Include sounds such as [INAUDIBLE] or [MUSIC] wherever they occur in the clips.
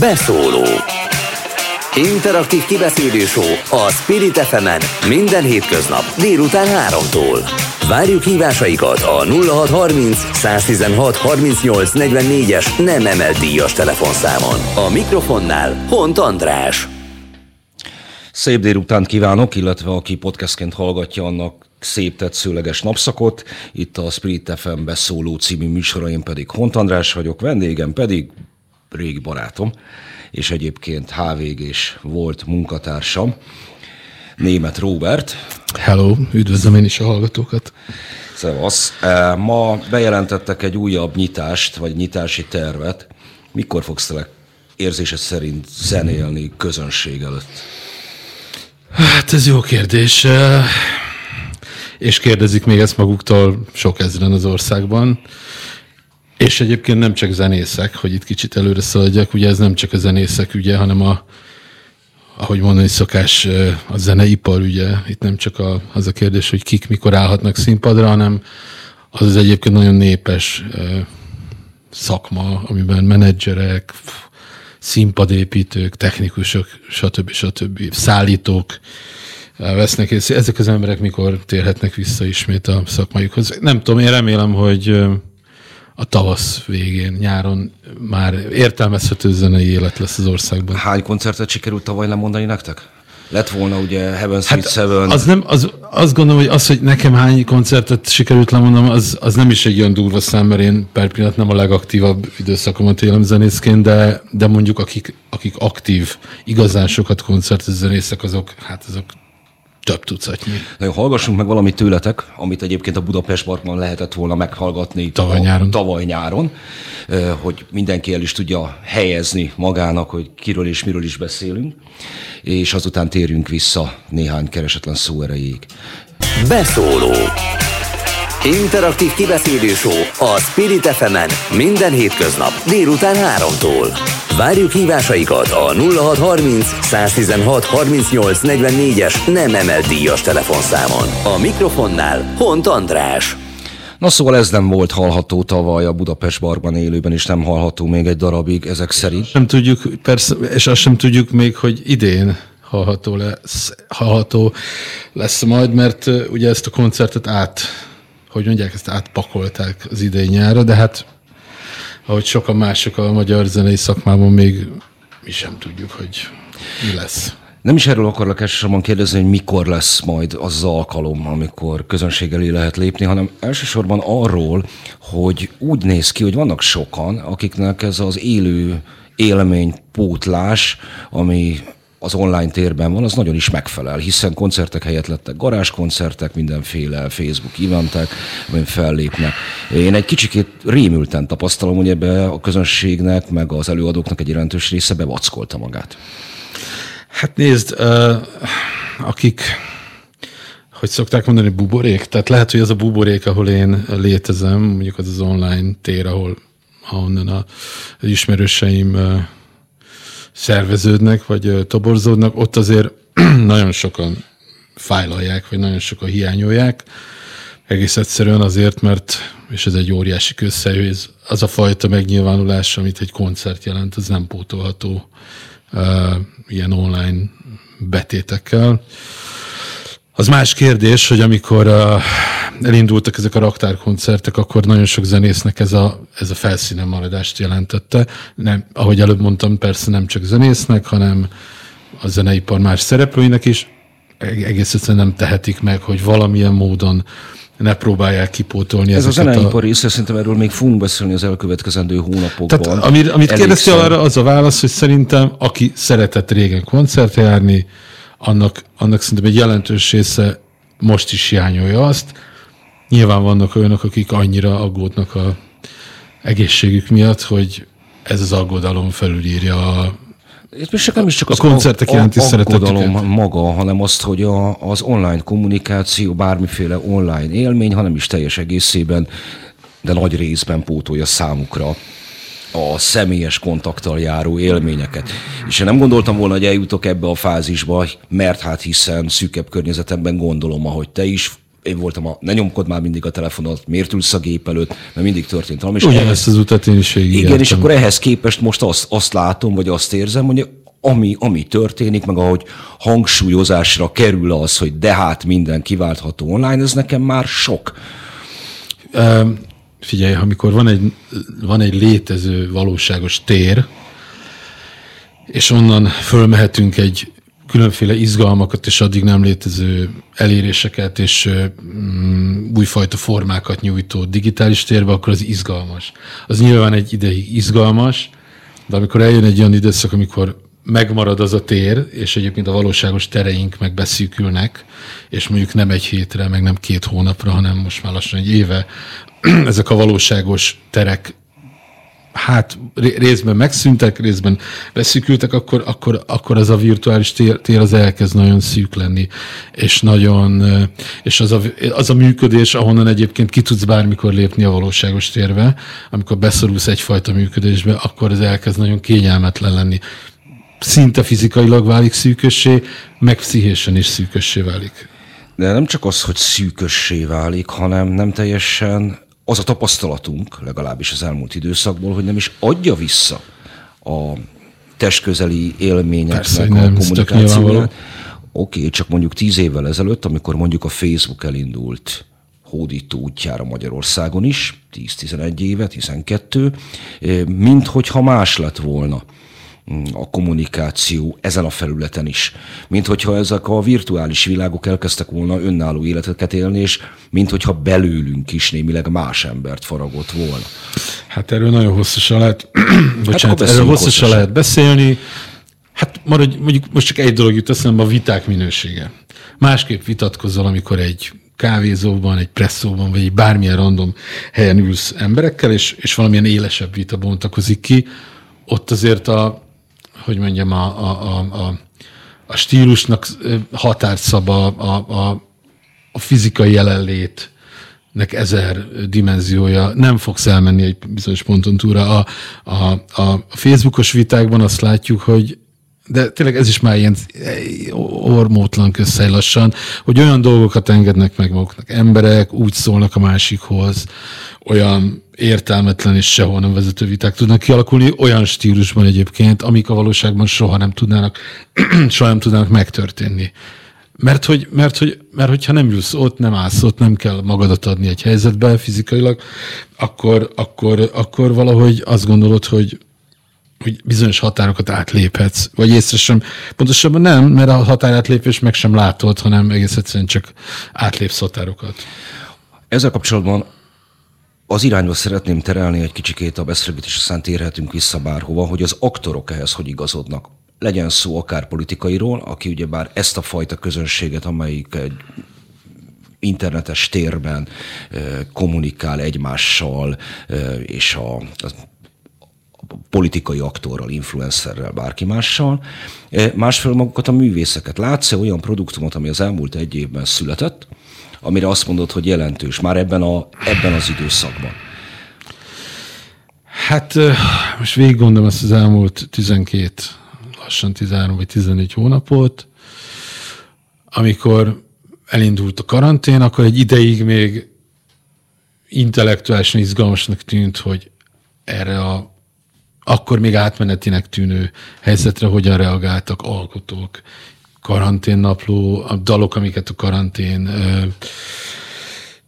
Beszóló Interaktív kibeszélő a Spirit fm minden hétköznap délután 3-tól. Várjuk hívásaikat a 0630 116 38 44-es nem emelt díjas telefonszámon. A mikrofonnál Hont András. Szép délután kívánok, illetve aki podcastként hallgatja, annak szép tetszőleges napszakot. Itt a Spirit FM beszóló című műsoraim pedig Hont András vagyok, vendégem pedig régi barátom, és egyébként hvg és volt munkatársam, német Robert. Hello, üdvözlöm én is a hallgatókat. Szevasz. E, ma bejelentettek egy újabb nyitást, vagy nyitási tervet. Mikor fogsz te érzésed szerint zenélni közönség előtt? Hát ez jó kérdés. E, és kérdezik még ezt maguktól sok ezeren az országban. És egyébként nem csak zenészek, hogy itt kicsit előre szaladjak, ugye ez nem csak a zenészek ügye, hanem a, ahogy mondani szokás, a zeneipar ügye. Itt nem csak a, az a kérdés, hogy kik mikor állhatnak színpadra, hanem az az egyébként nagyon népes szakma, amiben menedzserek, színpadépítők, technikusok, stb. stb. szállítók vesznek részt. Ezek az emberek mikor térhetnek vissza ismét a szakmájukhoz? Nem tudom, én remélem, hogy a tavasz végén, nyáron már értelmezhető zenei élet lesz az országban. Hány koncertet sikerült tavaly lemondani nektek? Lett volna ugye Heaven Sweet hát Seven. Az nem, az, azt gondolom, hogy az, hogy nekem hány koncertet sikerült lemondanom, az, az nem is egy olyan durva szám, mert én per pillanat nem a legaktívabb időszakomat élem zenészként, de, de mondjuk akik, akik aktív, igazán sokat koncertez zenészek, azok, hát azok több tucatnyi. Na jó, hallgassunk meg valamit tőletek, amit egyébként a Budapest Parkban lehetett volna meghallgatni tavaly nyáron. tavaly nyáron, hogy mindenki el is tudja helyezni magának, hogy kiről és miről is beszélünk, és azután térjünk vissza néhány keresetlen szó erejéig. Beszóló Interaktív kibeszélő show a Spirit fm minden hétköznap délután 3-tól. Várjuk hívásaikat a 0630 116 38 44-es nem emelt díjas telefonszámon. A mikrofonnál Hont András. Na szóval ez nem volt hallható tavaly a Budapest Barban élőben, és nem hallható még egy darabig ezek szerint. Nem tudjuk, persze, és azt sem tudjuk még, hogy idén hallható lesz, hallható lesz majd, mert ugye ezt a koncertet át, hogy mondják, ezt átpakolták az idei nyára, de hát ahogy sokan mások a magyar zenei szakmában még mi sem tudjuk, hogy mi lesz. Nem is erről akarlak elsősorban kérdezni, hogy mikor lesz majd az, az alkalom, amikor közönség elé lehet lépni, hanem elsősorban arról, hogy úgy néz ki, hogy vannak sokan, akiknek ez az élő élménypótlás, ami az online térben van, az nagyon is megfelel, hiszen koncertek helyett lettek garázskoncertek, mindenféle Facebook eventek, amin fellépnek. Én egy kicsikét rémülten tapasztalom, hogy ebbe a közönségnek, meg az előadóknak egy jelentős része bevackolta magát. Hát nézd, uh, akik, hogy szokták mondani, buborék, tehát lehet, hogy az a buborék, ahol én létezem, mondjuk az az online tér, ahol ahonnan a, ismerőseim szerveződnek, vagy toborzódnak, ott azért [CLEARS THROAT] nagyon sokan fájlalják, vagy nagyon sokan hiányolják. Egész egyszerűen azért, mert, és ez egy óriási közszerű, az a fajta megnyilvánulás, amit egy koncert jelent, az nem pótolható uh, ilyen online betétekkel. Az más kérdés, hogy amikor uh, elindultak ezek a raktárkoncertek, akkor nagyon sok zenésznek ez a, ez a felszínen maradást jelentette. Nem, ahogy előbb mondtam, persze nem csak zenésznek, hanem a zeneipar más szereplőinek is. Egész egyszerűen nem tehetik meg, hogy valamilyen módon ne próbálják kipótolni Ez a zeneipar része, szerintem erről még fogunk beszélni az elkövetkezendő hónapokban. Tehát, amit, amit kérdeztél arra, az a válasz, hogy szerintem, aki szeretett régen koncertre járni, annak, annak szerintem egy jelentős része most is hiányolja azt. Nyilván vannak olyanok, akik annyira aggódnak a egészségük miatt, hogy ez az aggodalom felülírja a és nem is csak a az koncertek a, jelenti szeretetüket. maga, hanem azt, hogy a, az online kommunikáció, bármiféle online élmény, hanem is teljes egészében, de nagy részben pótolja számukra a személyes kontakttal járó élményeket. És én nem gondoltam volna, hogy eljutok ebbe a fázisba, mert hát hiszen szűkebb környezetemben gondolom, ahogy te is, én voltam a, ne nyomkod már mindig a telefonot, miért ülsz a gép előtt, mert mindig történt valami. Ugyanezt az utat én is Igen, végigjártam. és akkor ehhez képest most azt, azt látom, vagy azt érzem, hogy ami, ami történik, meg ahogy hangsúlyozásra kerül az, hogy de hát minden kiváltható online, ez nekem már sok. Figyelj, amikor van egy, van egy létező valóságos tér, és onnan fölmehetünk egy különféle izgalmakat és addig nem létező eléréseket és mm, újfajta formákat nyújtó digitális térbe, akkor az izgalmas. Az nyilván egy ideig izgalmas, de amikor eljön egy olyan időszak, amikor megmarad az a tér, és egyébként a valóságos tereink meg beszűkülnek, és mondjuk nem egy hétre, meg nem két hónapra, hanem most már lassan egy éve [CLEARS THROAT] ezek a valóságos terek hát ré- részben megszűntek, részben beszűkültek, akkor, akkor, akkor az a virtuális tér, tér az elkezd nagyon szűk lenni, és nagyon, és az a, az a működés, ahonnan egyébként ki tudsz bármikor lépni a valóságos térbe, amikor beszorulsz egyfajta működésbe, akkor ez elkezd nagyon kényelmetlen lenni. Szinte fizikailag válik szűkössé, meg pszichésen is szűkössé válik. De nem csak az, hogy szűkössé válik, hanem nem teljesen az a tapasztalatunk, legalábbis az elmúlt időszakból, hogy nem is adja vissza a testközeli élményeknek Persze, a nem, kommunikációját. Oké, csak mondjuk tíz évvel ezelőtt, amikor mondjuk a Facebook elindult hódító útjára Magyarországon is, 10-11 éve, 12, eh, mint hogyha más lett volna a kommunikáció ezen a felületen is. Mint hogyha ezek a virtuális világok elkezdtek volna önálló életeket élni, és mint hogyha belőlünk is némileg más embert faragott volna. Hát erről nagyon hosszasan lehet, [CLEARS THROAT] bocsánat, akkor erről hosszasan hosszasan. lehet beszélni. Hát maradj, mondjuk most csak egy dolog jut eszembe, a viták minősége. Másképp vitatkozol, amikor egy kávézóban, egy presszóban, vagy egy bármilyen random helyen ülsz emberekkel, és, és valamilyen élesebb vita bontakozik ki. Ott azért a, hogy mondjam, a, a, a, a, a stílusnak határt szab a, a, a fizikai jelenlét, nek ezer dimenziója, nem fogsz elmenni egy bizonyos ponton túlra. A, a, a Facebookos vitákban azt látjuk, hogy de tényleg ez is már ilyen ormótlan közhely lassan, hogy olyan dolgokat engednek meg maguknak emberek, úgy szólnak a másikhoz, olyan értelmetlen és sehol nem vezető viták tudnak kialakulni, olyan stílusban egyébként, amik a valóságban soha nem tudnának, [CLEARS THROAT] soha nem tudnának megtörténni. Mert hogy, mert, hogy, mert hogyha nem ülsz ott, nem állsz ott, nem kell magadat adni egy helyzetbe fizikailag, akkor, akkor, akkor valahogy azt gondolod, hogy, hogy bizonyos határokat átléphetsz, vagy észre sem, pontosabban nem, mert a határátlépés meg sem látod, hanem egész egyszerűen csak átlépsz határokat. Ezzel kapcsolatban az irányba szeretném terelni egy kicsikét a beszélgetés, aztán térhetünk vissza bárhova, hogy az aktorok ehhez hogy igazodnak. Legyen szó akár politikairól, aki ugyebár ezt a fajta közönséget, amelyik egy internetes térben eh, kommunikál egymással, eh, és a, a politikai aktorral, influencerrel, bárki mással. Eh, Másfél magukat a művészeket. Látsz-e olyan produktumot, ami az elmúlt egy évben született, amire azt mondod, hogy jelentős már ebben, a, ebben az időszakban? Hát most végig gondolom ezt az elmúlt 12, lassan 13 vagy 14 hónapot, amikor elindult a karantén, akkor egy ideig még intellektuálisan izgalmasnak tűnt, hogy erre a akkor még átmenetinek tűnő helyzetre hogyan reagáltak alkotók, karanténnapló, a dalok, amiket a karantén ö,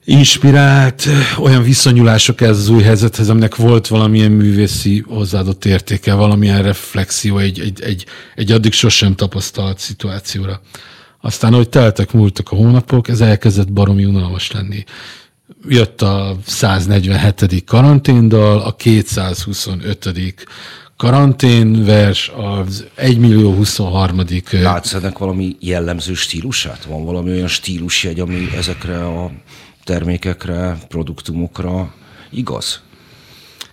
inspirált, olyan viszonyulások ez az új helyzethez, aminek volt valamilyen művészi hozzáadott értéke, valamilyen reflexió egy, egy, egy, egy addig sosem tapasztalt szituációra. Aztán, ahogy teltek, múltak a hónapok, ez elkezdett baromi unalmas lenni. Jött a 147. karanténdal, a 225. karanténvers, az 1 millió 23. Látsz ennek valami jellemző stílusát? Van valami olyan stílusjegy, ami ezekre a termékekre, produktumokra igaz?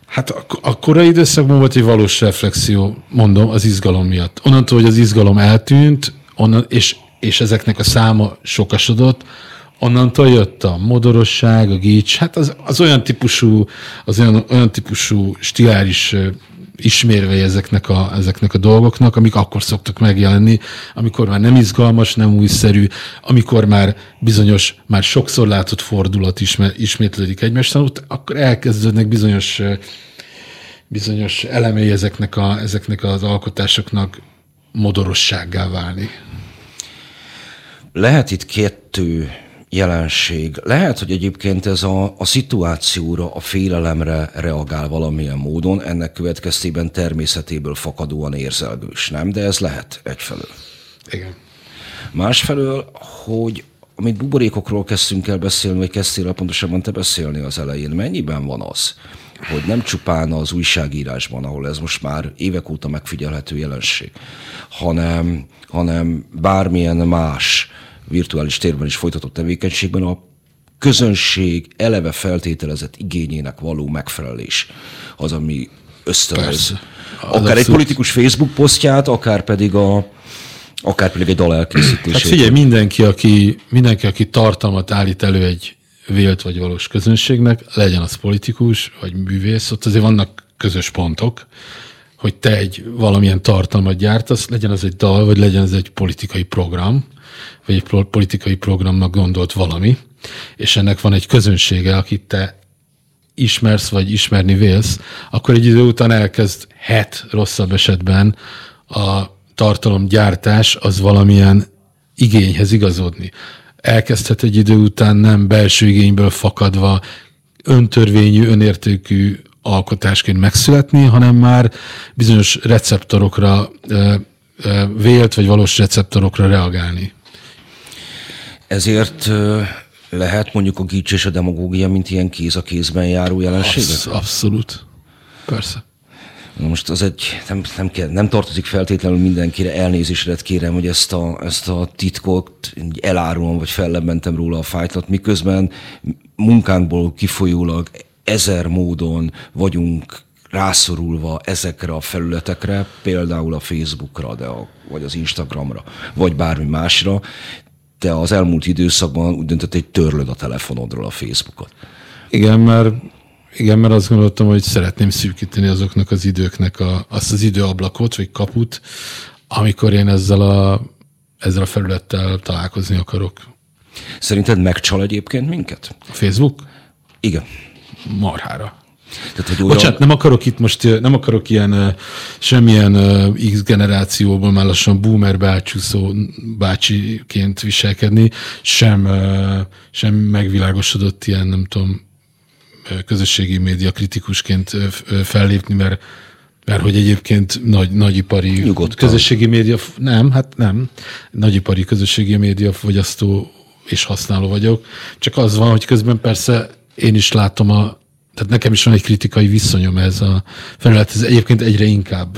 Hát a, a korai időszakban volt egy valós reflexió, mondom, az izgalom miatt. Onnantól, hogy az izgalom eltűnt, onnan, és, és ezeknek a száma sokasodott, onnantól jött a modorosság, a gics, hát az, az olyan típusú, az olyan, olyan típusú stiláris ismérve ezeknek a, ezeknek a dolgoknak, amik akkor szoktak megjelenni, amikor már nem izgalmas, nem újszerű, amikor már bizonyos, már sokszor látott fordulat isme, ismétlődik egymást, akkor elkezdődnek bizonyos bizonyos elemei ezeknek, a, ezeknek az alkotásoknak modorossággá válni. Lehet itt kettő jelenség. Lehet, hogy egyébként ez a, a szituációra, a félelemre reagál valamilyen módon, ennek következtében természetéből fakadóan érzelgős, nem? De ez lehet egyfelől. Igen. Másfelől, hogy amit buborékokról kezdtünk el beszélni, vagy kezdtél el pontosabban te beszélni az elején, mennyiben van az, hogy nem csupán az újságírásban, ahol ez most már évek óta megfigyelhető jelenség, hanem, hanem bármilyen más virtuális térben is folytatott tevékenységben a közönség eleve feltételezett igényének való megfelelés az, ami ösztönöz. Akár egy politikus Facebook posztját, akár pedig a, akár pedig egy dal elkészítését. Hát figyelj, mindenki aki, mindenki, aki tartalmat állít elő egy vélt vagy valós közönségnek, legyen az politikus, vagy művész, ott azért vannak közös pontok, hogy te egy valamilyen tartalmat gyártasz, legyen az egy dal, vagy legyen az egy politikai program, vagy egy politikai programnak gondolt valami, és ennek van egy közönsége, akit te ismersz, vagy ismerni vélsz, akkor egy idő után elkezd het rosszabb esetben a tartalomgyártás az valamilyen igényhez igazodni. Elkezdhet egy idő után nem belső igényből fakadva öntörvényű, önértékű alkotásként megszületni, hanem már bizonyos receptorokra, vélt vagy valós receptorokra reagálni. Ezért lehet mondjuk a gics és a demagógia, mint ilyen kéz a kézben járó jelenség? Absz- abszolút. Persze. Na most az egy, nem, nem, kell, nem tartozik feltétlenül mindenkire, elnézésre kérem, hogy ezt a, ezt a titkot elárulom, vagy fellebentem róla a fájtlat, miközben munkánkból kifolyólag ezer módon vagyunk rászorulva ezekre a felületekre, például a Facebookra, de a, vagy az Instagramra, vagy bármi másra, te az elmúlt időszakban úgy döntött, hogy törlöd a telefonodról a Facebookot. Igen, mert igen, mert azt gondoltam, hogy szeretném szűkíteni azoknak az időknek a, azt az időablakot, vagy kaput, amikor én ezzel a, ezzel a felülettel találkozni akarok. Szerinted megcsal egyébként minket? A Facebook? Igen. Marhára. Tehát, hogy olyan... Bocsánat, nem akarok itt most, nem akarok ilyen semmilyen X generációból már lassan boomer bácsúszó bácsiként viselkedni, sem, sem megvilágosodott ilyen, nem tudom, közösségi média kritikusként fellépni, mert mert hogy egyébként nagy, nagyipari Nyugodtan. közösségi média, nem, hát nem, nagyipari közösségi média fogyasztó és használó vagyok. Csak az van, hogy közben persze én is látom a tehát nekem is van egy kritikai viszonyom ez a felület, ez egyébként egyre inkább.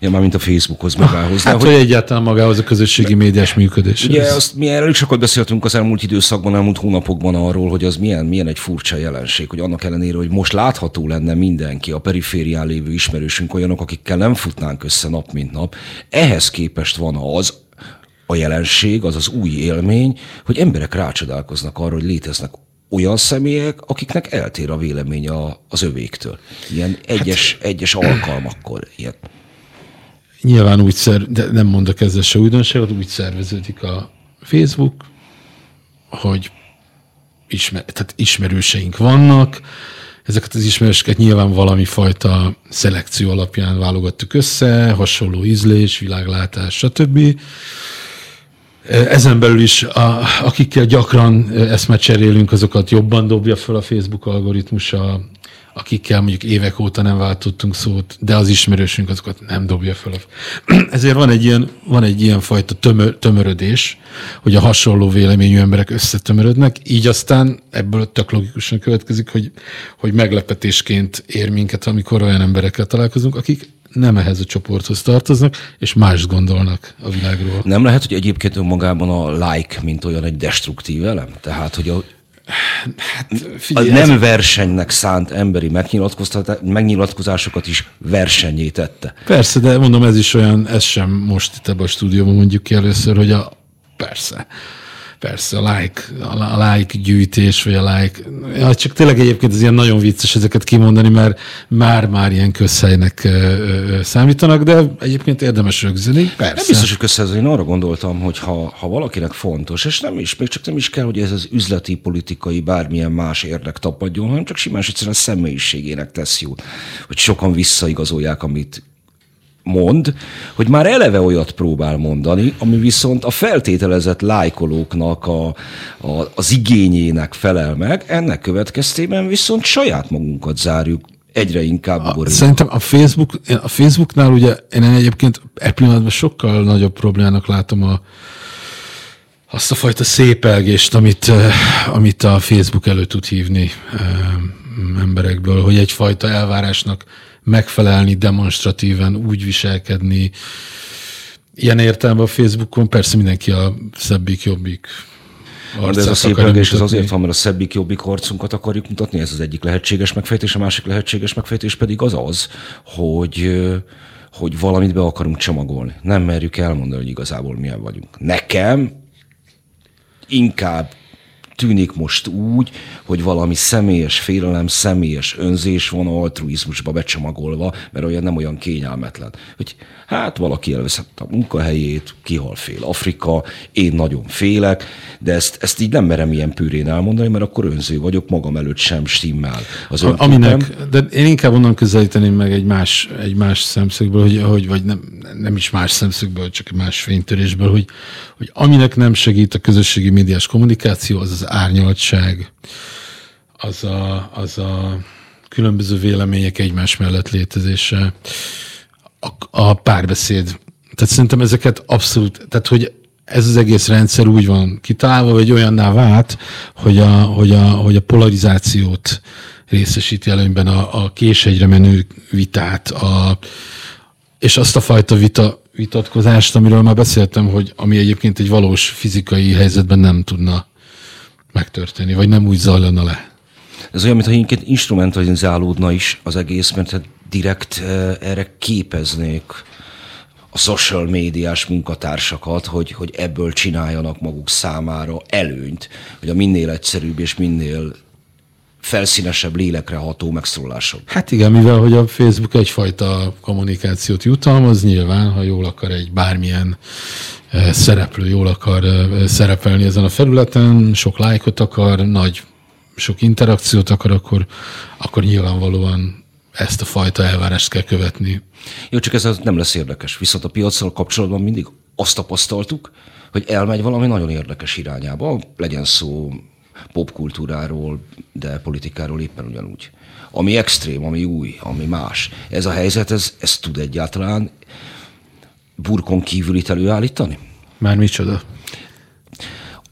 Ja, már mint a Facebookhoz magához. Hát, hogy, hogy egyáltalán magához a közösségi médiás működés. Ugye ez... azt mi is sokat beszéltünk az elmúlt időszakban, elmúlt hónapokban arról, hogy az milyen, milyen egy furcsa jelenség, hogy annak ellenére, hogy most látható lenne mindenki, a periférián lévő ismerősünk olyanok, akikkel nem futnánk össze nap mint nap, ehhez képest van az, a jelenség, az az új élmény, hogy emberek rácsodálkoznak arra, hogy léteznek olyan személyek, akiknek eltér a vélemény az övéktől. Ilyen egyes, hát, egyes alkalmakkor. Ilyen. Nyilván úgy szer, de nem mondok ezzel se újdonságot, úgy szerveződik a Facebook, hogy ismer, tehát ismerőseink vannak, ezeket az ismerőseket nyilván valami fajta szelekció alapján válogattuk össze, hasonló ízlés, világlátás, stb. Ezen belül is, a, akikkel gyakran eszmet cserélünk, azokat jobban dobja fel a Facebook algoritmusa, akikkel mondjuk évek óta nem váltottunk szót, de az ismerősünk azokat nem dobja fel. [CLEARS THROAT] Ezért van egy ilyen, van egy ilyen fajta tömör, tömörödés, hogy a hasonló véleményű emberek összetömörödnek, így aztán ebből tök logikusan következik, hogy, hogy meglepetésként ér minket, amikor olyan emberekkel találkozunk, akik nem ehhez a csoporthoz tartoznak, és más gondolnak a világról. Nem lehet, hogy egyébként önmagában a like, mint olyan egy destruktív elem? Tehát, hogy a Hát, figyelj, a nem ez... versenynek szánt emberi megnyilatkozásokat is versenyé tette. Persze, de mondom, ez is olyan, ez sem most itt ebben a stúdióban mondjuk ki először, hogy a persze. Persze a like, a like gyűjtés, vagy a like, ja, csak tényleg egyébként ez ilyen nagyon vicces ezeket kimondani, mert már-már ilyen közhelynek számítanak, de egyébként érdemes rögzíteni. Persze. Nem biztos, hogy közhely, én arra gondoltam, hogy ha, ha valakinek fontos, és nem is, még csak nem is kell, hogy ez az üzleti, politikai, bármilyen más érdek tapadjon, hanem csak simán egyszerűen a személyiségének tesz jót, hogy sokan visszaigazolják, amit mond, hogy már eleve olyat próbál mondani, ami viszont a feltételezett lájkolóknak a, a, az igényének felel meg, ennek következtében viszont saját magunkat zárjuk egyre inkább borítóba. Szerintem a, Facebook, a Facebooknál ugye én egyébként e pillanatban sokkal nagyobb problémának látom a, azt a fajta szépelgést, amit, amit a Facebook elő tud hívni emberekből, hogy egyfajta elvárásnak megfelelni, demonstratíven úgy viselkedni. Ilyen értelemben a Facebookon persze mindenki a szebbik, jobbik de ez a szép elgés ez azért van, mert a szebbik, jobbik arcunkat akarjuk mutatni, ez az egyik lehetséges megfejtés, a másik lehetséges megfejtés pedig az az, hogy hogy valamit be akarunk csomagolni. Nem merjük elmondani, hogy igazából milyen vagyunk. Nekem inkább tűnik most úgy, hogy valami személyes félelem, személyes önzés van altruizmusba becsomagolva, mert olyan nem olyan kényelmetlen. Hogy hát valaki elveszett a munkahelyét, kihal fél Afrika, én nagyon félek, de ezt, ezt így nem merem ilyen pűrén elmondani, mert akkor önző vagyok, magam előtt sem stimmel. Az Aminek, de én inkább onnan közelíteném meg egy más, egy más szemszögből, hogy, hogy vagy nem, nem is más szemszögből, csak egy más fénytörésből, hogy, hogy aminek nem segít a közösségi médiás kommunikáció, az az árnyaltság, az a, az a különböző vélemények egymás mellett létezése, a, a párbeszéd. Tehát szerintem ezeket abszolút, tehát hogy ez az egész rendszer úgy van kitalálva, vagy olyanná vált, hogy a, hogy a, hogy a polarizációt részesíti előnyben a, a késegyre menő vitát, a, és azt a fajta vita, vitatkozást, amiről már beszéltem, hogy ami egyébként egy valós fizikai helyzetben nem tudna megtörténni, vagy nem úgy zajlana le. Ez olyan, mintha inkább instrumentalizálódna is az egész, mert hát direkt eh, erre képeznék a social médiás munkatársakat, hogy, hogy ebből csináljanak maguk számára előnyt, hogy a minél egyszerűbb és minél felszínesebb, lélekre ható megszólások. Hát igen, mivel hogy a Facebook egyfajta kommunikációt jutalmaz, nyilván, ha jól akar egy bármilyen eh, szereplő, jól akar eh, szerepelni ezen a felületen, sok lájkot akar, nagy, sok interakciót akar, akkor, akkor nyilvánvalóan ezt a fajta elvárást kell követni. Jó, csak ez nem lesz érdekes. Viszont a piacsal kapcsolatban mindig azt tapasztaltuk, hogy elmegy valami nagyon érdekes irányába, legyen szó popkultúráról, de politikáról éppen ugyanúgy. Ami extrém, ami új, ami más. Ez a helyzet, ez, ez tud egyáltalán burkon kívül itt előállítani? Már micsoda?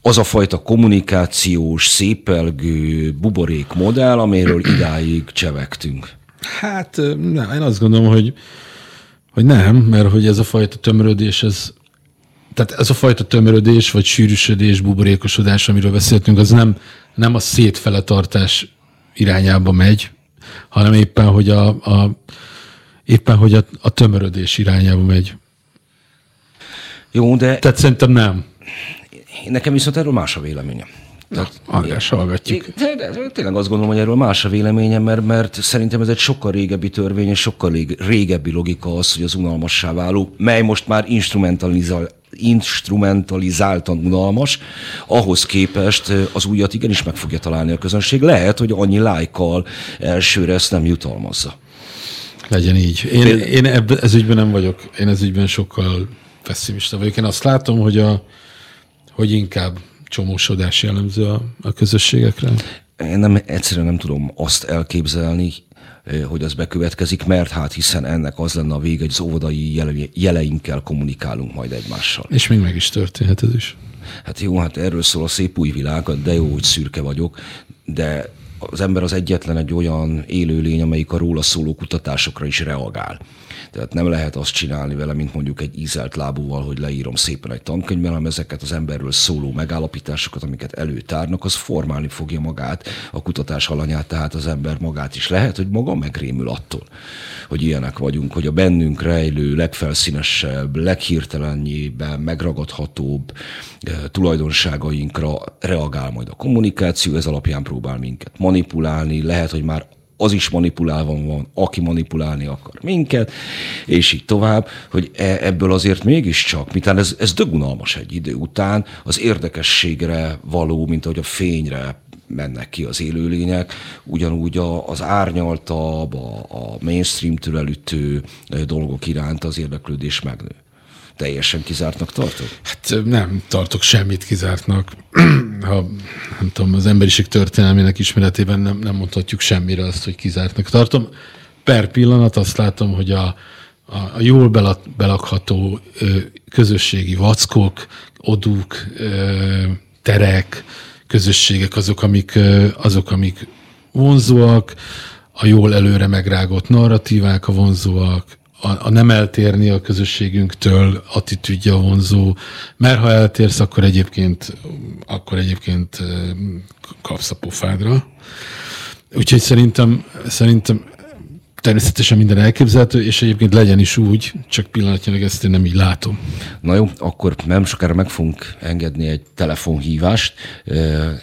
Az a fajta kommunikációs, szépelgő buborék modell, amiről idáig csevegtünk. Hát nem, én azt gondolom, hogy, hogy nem, mert hogy ez a fajta tömörödés, ez, tehát ez a fajta tömörödés, vagy sűrűsödés, buborékosodás, amiről beszéltünk, az nem, nem a szétfele tartás irányába megy, hanem éppen, hogy a, a éppen, hogy a, a tömörödés irányába megy. Jó, de... Tehát szerintem nem. Nekem viszont erről más a véleményem. Tehát, András, hallgatjuk. De, de, de, tényleg azt gondolom, hogy erről más a véleményem, mert, mert szerintem ez egy sokkal régebbi törvény, és sokkal régebbi logika az, hogy az unalmassá váló, mely most már instrumentalizál, instrumentalizáltan unalmas, ahhoz képest az újat igenis meg fogja találni a közönség. Lehet, hogy annyi lájkal elsőre ezt nem jutalmazza. Legyen így. Én, én ebbe, ez ügyben nem vagyok. Én ez ügyben sokkal pessimista vagyok. Én azt látom, hogy, a, hogy inkább csomósodás jellemző a, a közösségekre? Én nem, egyszerűen nem tudom azt elképzelni, hogy az bekövetkezik, mert hát hiszen ennek az lenne a vége, hogy az óvodai jeleinkkel kommunikálunk majd egymással. És még meg is történhet ez is. Hát jó, hát erről szól a szép új világ, de jó, hogy szürke vagyok, de az ember az egyetlen egy olyan élőlény, amelyik a róla szóló kutatásokra is reagál. Tehát nem lehet azt csinálni vele, mint mondjuk egy ízelt lábúval, hogy leírom szépen egy tankönyvben, hanem ezeket az emberről szóló megállapításokat, amiket előtárnak, az formálni fogja magát, a kutatás alanyát, tehát az ember magát is. Lehet, hogy maga megrémül attól, hogy ilyenek vagyunk, hogy a bennünk rejlő, legfelszínesebb, leghirtelenjében megragadhatóbb eh, tulajdonságainkra reagál majd a kommunikáció, ez alapján próbál minket manipulálni, lehet, hogy már az is manipulálva van, aki manipulálni akar minket, és így tovább, hogy e, ebből azért mégiscsak, mitán ez, ez dögunalmas egy idő után, az érdekességre való, mint ahogy a fényre mennek ki az élőlények, ugyanúgy a, az árnyaltabb, a, a mainstream-től elütő dolgok iránt az érdeklődés megnő teljesen kizártnak tartod? Hát nem tartok semmit kizártnak. [CLEARS THROAT] ha nem tudom, az emberiség történelmének ismeretében nem, nem mondhatjuk semmire azt, hogy kizártnak tartom. Per pillanat azt látom, hogy a, a, a jól belak, belakható ö, közösségi vackok, odúk, ö, terek, közösségek azok, amik, ö, azok, amik vonzóak, a jól előre megrágott narratívák a vonzóak, a, a nem eltérni a közösségünktől attitűdje vonzó, mert ha eltérsz, akkor egyébként, akkor egyébként kapsz a pofádra. Úgyhogy szerintem, szerintem természetesen minden elképzelhető, és egyébként legyen is úgy, csak pillanatnyilag ezt én nem így látom. Na jó, akkor nem sokára meg fogunk engedni egy telefonhívást,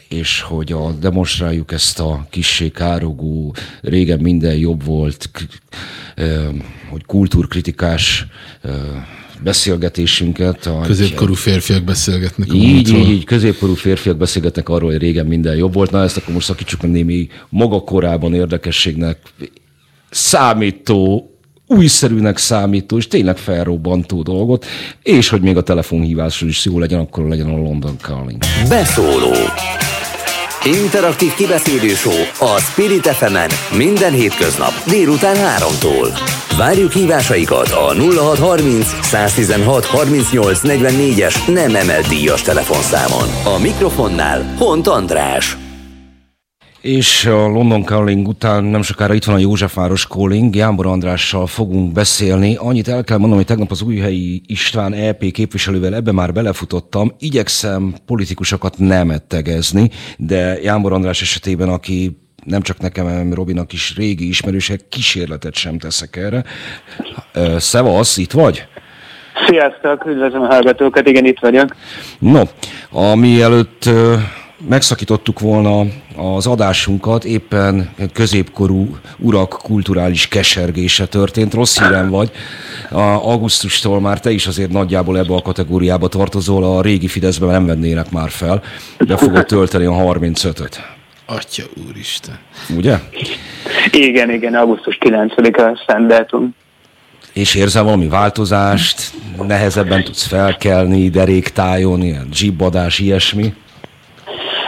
és hogy a, demonstráljuk ezt a kissé károgó, régen minden jobb volt, hogy kultúrkritikás beszélgetésünket. Középkorú férfiak beszélgetnek. Így, így, így, középkorú férfiak beszélgetnek arról, hogy régen minden jobb volt. Na ezt akkor most szakítsuk a némi maga korában érdekességnek számító újszerűnek számító és tényleg felrobbantó dolgot, és hogy még a telefonhívásról is jó legyen, akkor legyen a London Calling. Beszóló Interaktív kibeszélő a Spirit fm minden hétköznap délután 3-tól. Várjuk hívásaikat a 0630 116 38 44-es nem emelt díjas telefonszámon. A mikrofonnál Hont András és a London Calling után nem sokára itt van a Józsefváros Calling, Jámbor Andrással fogunk beszélni. Annyit el kell mondanom, hogy tegnap az újhelyi István EP képviselővel ebbe már belefutottam. Igyekszem politikusokat nem ettegezni, de Jámbor András esetében, aki nem csak nekem, hanem Robinak is régi ismerősek, kísérletet sem teszek erre. Szevasz, itt vagy? Sziasztok, üdvözlöm a hallgatókat, igen, itt vagyok. No, ami előtt megszakítottuk volna az adásunkat, éppen középkorú urak kulturális kesergése történt. Rossz hírem vagy. A augusztustól már te is azért nagyjából ebbe a kategóriába tartozol, a régi Fideszben nem vennének már fel, de fogod tölteni a 35-öt. Atya úristen. Ugye? Igen, igen, augusztus 9-a szendátum. És érzel valami változást? Nehezebben tudsz felkelni, deréktájon, ilyen zsibbadás, ilyesmi?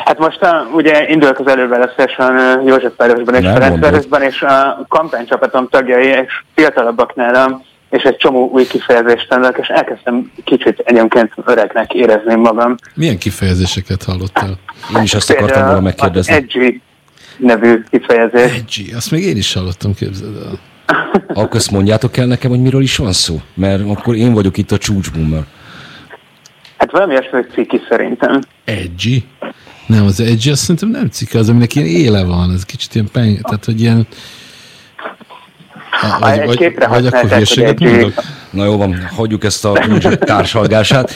Hát most a, ugye indulok az előválasztáson Józsefvárosban és Ferencvárosban, és a kampánycsapatom tagjai és fiatalabbak nálam, és egy csomó új kifejezést tanulok, és elkezdtem kicsit egyébként öregnek érezni magam. Milyen kifejezéseket hallottál? Én is azt akartam volna megkérdezni. Edgy nevű kifejezés. Edgy, azt még én is hallottam, képzeld el. Akkor ezt mondjátok el nekem, hogy miről is van szó? Mert akkor én vagyok itt a csúcsbummer. Hát valami ilyesmi, ciki szerintem. Edgy? Nem, az Edge azt szerintem nem cika, az, aminek ilyen éle van, ez kicsit ilyen peny, tehát hogy ilyen... A, vagy, vagy, vagy akkor hírséget mondok? Na jó van, hagyjuk ezt a társalgását.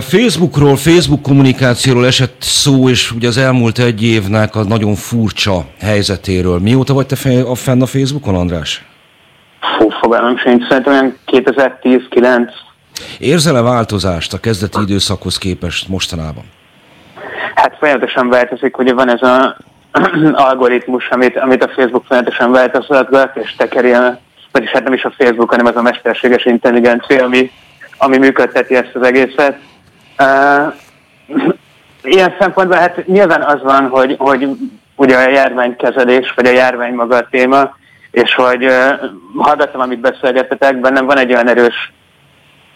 Facebookról, Facebook kommunikációról esett szó, és ugye az elmúlt egy évnek a nagyon furcsa helyzetéről. Mióta vagy te a fenn a Facebookon, András? Fú, fogalmam sincs, szerintem olyan 2010-9. Érzel-e változást a kezdeti időszakhoz képest mostanában? Hát folyamatosan változik, ugye van ez az [CLEARS THROAT] algoritmus, amit, amit a Facebook folyamatosan változtatgat, és tekeri, vagyis hát nem is a Facebook, hanem az a mesterséges intelligencia, ami, ami működteti ezt az egészet. Uh, [CLEARS THROAT] ilyen szempontból hát nyilván az van, hogy, hogy ugye a járványkezelés, vagy a járvány maga a téma, és hogy uh, hallgattam, amit beszélgetetek, bennem van egy olyan erős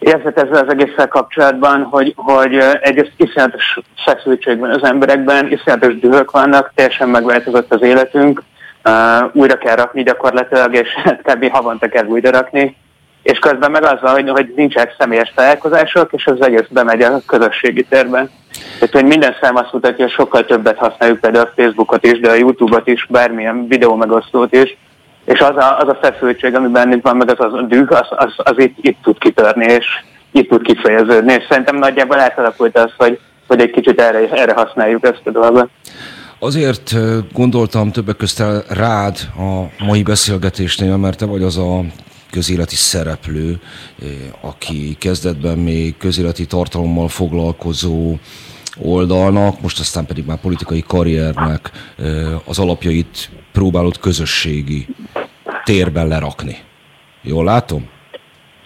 érzet ezzel az egésszel kapcsolatban, hogy, hogy egy iszonyatos feszültség van az emberekben, iszonyatos dühök vannak, teljesen megváltozott az életünk, uh, újra kell rakni gyakorlatilag, és [LAUGHS] kb. havonta kell újra rakni, és közben meg az, hogy, hogy nincsenek személyes találkozások, és az egész bemegy a közösségi térben. Tehát, hogy minden szám azt mutatja, sokkal többet használjuk például a Facebookot is, de a YouTube-ot is, bármilyen videó megosztót is, és az a, az a feszültség, ami bennünk van, meg az, a düh, az, az, az itt, itt tud kitörni, és itt tud kifejeződni, és szerintem nagyjából átalakult az, hogy, hogy egy kicsit erre, erre használjuk ezt a dolgot. Azért gondoltam többek közt rád a mai beszélgetésnél, mert te vagy az a közéleti szereplő, aki kezdetben még közéleti tartalommal foglalkozó oldalnak, most aztán pedig már politikai karriernek az alapjait próbálod közösségi térben lerakni. Jól látom?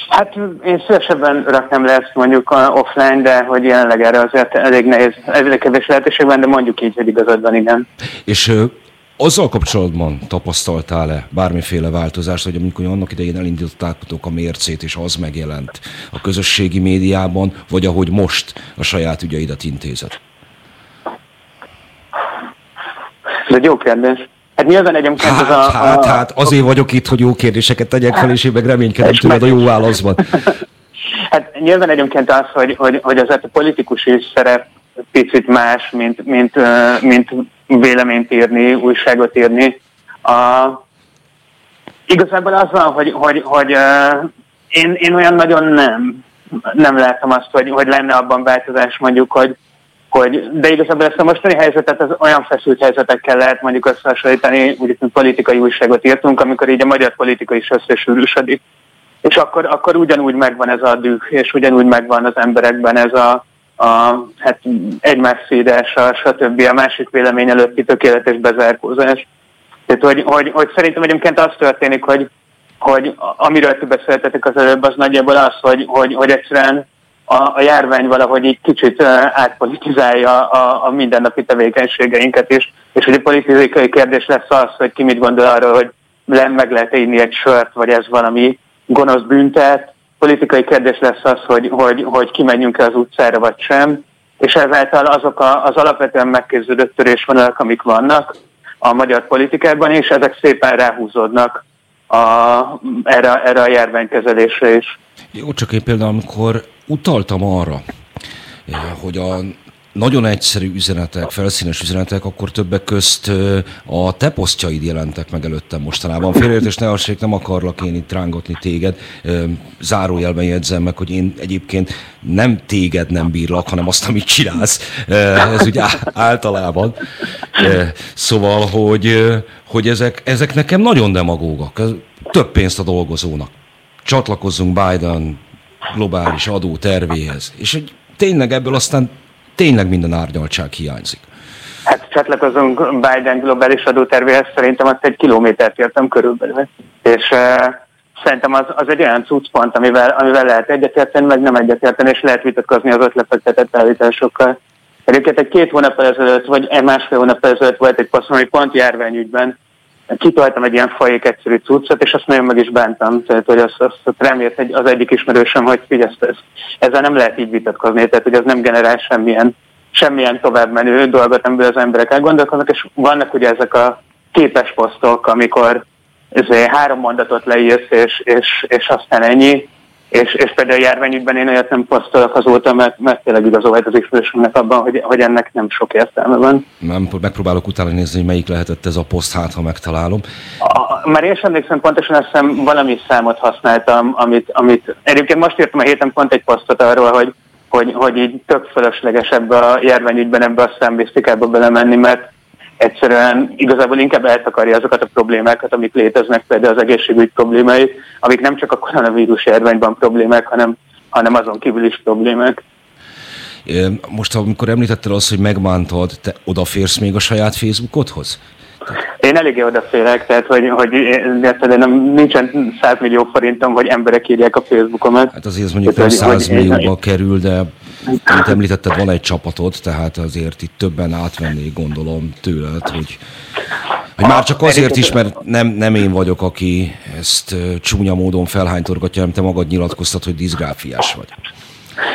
Hát én szívesebben raknám le ezt mondjuk offline, de hogy jelenleg erre azért elég nehéz, elég kevés lehetőség van, de mondjuk így, hogy igazad van, igen. És azzal kapcsolatban tapasztaltál-e bármiféle változást, hogy amikor annak idején elindítottátok a mércét, és az megjelent a közösségi médiában, vagy ahogy most a saját ügyeidet intézed? Egy jó kérdés. Hát nyilván egyébként hát, az a, hát, a... Hát azért vagyok itt, hogy jó kérdéseket tegyek fel, és én meg reménykedem tőled a jó válaszban. [LAUGHS] Hát nyilván egyébként az, hogy, hogy, hogy az a politikusi szerep picit más, mint, mint, mint véleményt írni, újságot írni. A, igazából az van, hogy, hogy, hogy én, én olyan nagyon nem, nem látom azt, hogy, hogy lenne abban változás mondjuk, hogy, hogy, de igazából ezt a mostani helyzetet az olyan feszült helyzetekkel lehet mondjuk összehasonlítani, úgy, mint politikai újságot írtunk, amikor így a magyar politika is összesűrűsödik. És akkor, akkor ugyanúgy megvan ez a düh, és ugyanúgy megvan az emberekben ez a, a hát egymás szídása, stb. a másik vélemény előtti tökéletes bezárkózás. Tehát, hogy, hogy, hogy szerintem egyébként az történik, hogy, hogy amiről ti beszéltetek az előbb, az nagyjából az, hogy, hogy, hogy egyszerűen a, a járvány valahogy így kicsit átpolitizálja a, a mindennapi tevékenységeinket is, és hogy a politikai kérdés lesz az, hogy ki mit gondol arról, hogy le, meg lehet írni egy sört, vagy ez valami gonosz büntet. Politikai kérdés lesz az, hogy, hogy, hogy kimenjünk-e az utcára, vagy sem, és ezáltal azok a, az alapvetően megkezdődött törésvonalak, amik vannak a magyar politikában, és ezek szépen ráhúzódnak a, erre, erre a járványkezelésre is. Jó, csak én például, amikor utaltam arra, eh, hogy a nagyon egyszerű üzenetek, felszínes üzenetek, akkor többek közt a te posztjaid jelentek meg előttem mostanában. Félreértés ne hassék, nem akarlak én itt rángatni téged. Zárójelben jegyzem meg, hogy én egyébként nem téged nem bírlak, hanem azt, amit csinálsz. Ez ugye általában. Szóval, hogy, hogy ezek, ezek nekem nagyon demagógak. Több pénzt a dolgozónak. Csatlakozzunk Biden globális adó tervéhez. És hogy tényleg ebből aztán tényleg minden árnyaltság hiányzik. Hát csatlakozunk Biden globális adótervéhez, szerintem azt egy kilométert értem körülbelül. És uh, szerintem az, az egy olyan cuccpont, amivel, amivel lehet egyetérteni, meg nem egyetérteni, és lehet vitatkozni az ötletetett állításokkal. Egyébként egy két hónap ezelőtt, vagy egy másfél hónap ezelőtt volt egy passzom, ami pont járványügyben kitoltam egy ilyen fajék egyszerű cuccot, és azt nagyon meg is bántam. Tehát, hogy azt, azt remélt az egyik ismerősöm, hogy figyelj, ez, ezzel nem lehet így vitatkozni, tehát hogy az nem generál semmilyen, semmilyen tovább menő dolgot, amiből az emberek elgondolkoznak, és vannak ugye ezek a képes posztok, amikor ezért három mondatot leírsz, és, és, és aztán ennyi, és, és például a járványügyben én olyat nem posztolok azóta, mert, mert tényleg igazolt az ismerősömnek abban, hogy, hogy ennek nem sok értelme van. Nem, megpróbálok utána nézni, hogy melyik lehetett ez a poszt, hát ha megtalálom. A, már én sem emlékszem pontosan, azt hiszem valami számot használtam, amit, amit egyébként most írtam a héten pont egy posztot arról, hogy, hogy, hogy így tök fölöslegesebb a járványügyben ebbe a számbisztikába belemenni, mert egyszerűen igazából inkább eltakarja azokat a problémákat, amik léteznek, például az egészségügy problémái, amik nem csak a koronavírus járványban problémák, hanem, hanem azon kívül is problémák. Most, amikor említetted azt, hogy megmántad, te odaférsz még a saját Facebookodhoz? Én eléggé odaférek, tehát hogy, hogy érted, nem, nincsen 100 millió forintom, hogy emberek írják a Facebookomat. Hát azért ez mondjuk nem 100 millióba kerül, de mint említetted, van egy csapatod, tehát azért itt többen átvennék, gondolom tőled, hogy, hogy már csak azért is, mert nem, nem én vagyok, aki ezt csúnya módon felhánytorgatja, hanem te magad nyilatkoztat, hogy diszgráfiás vagy.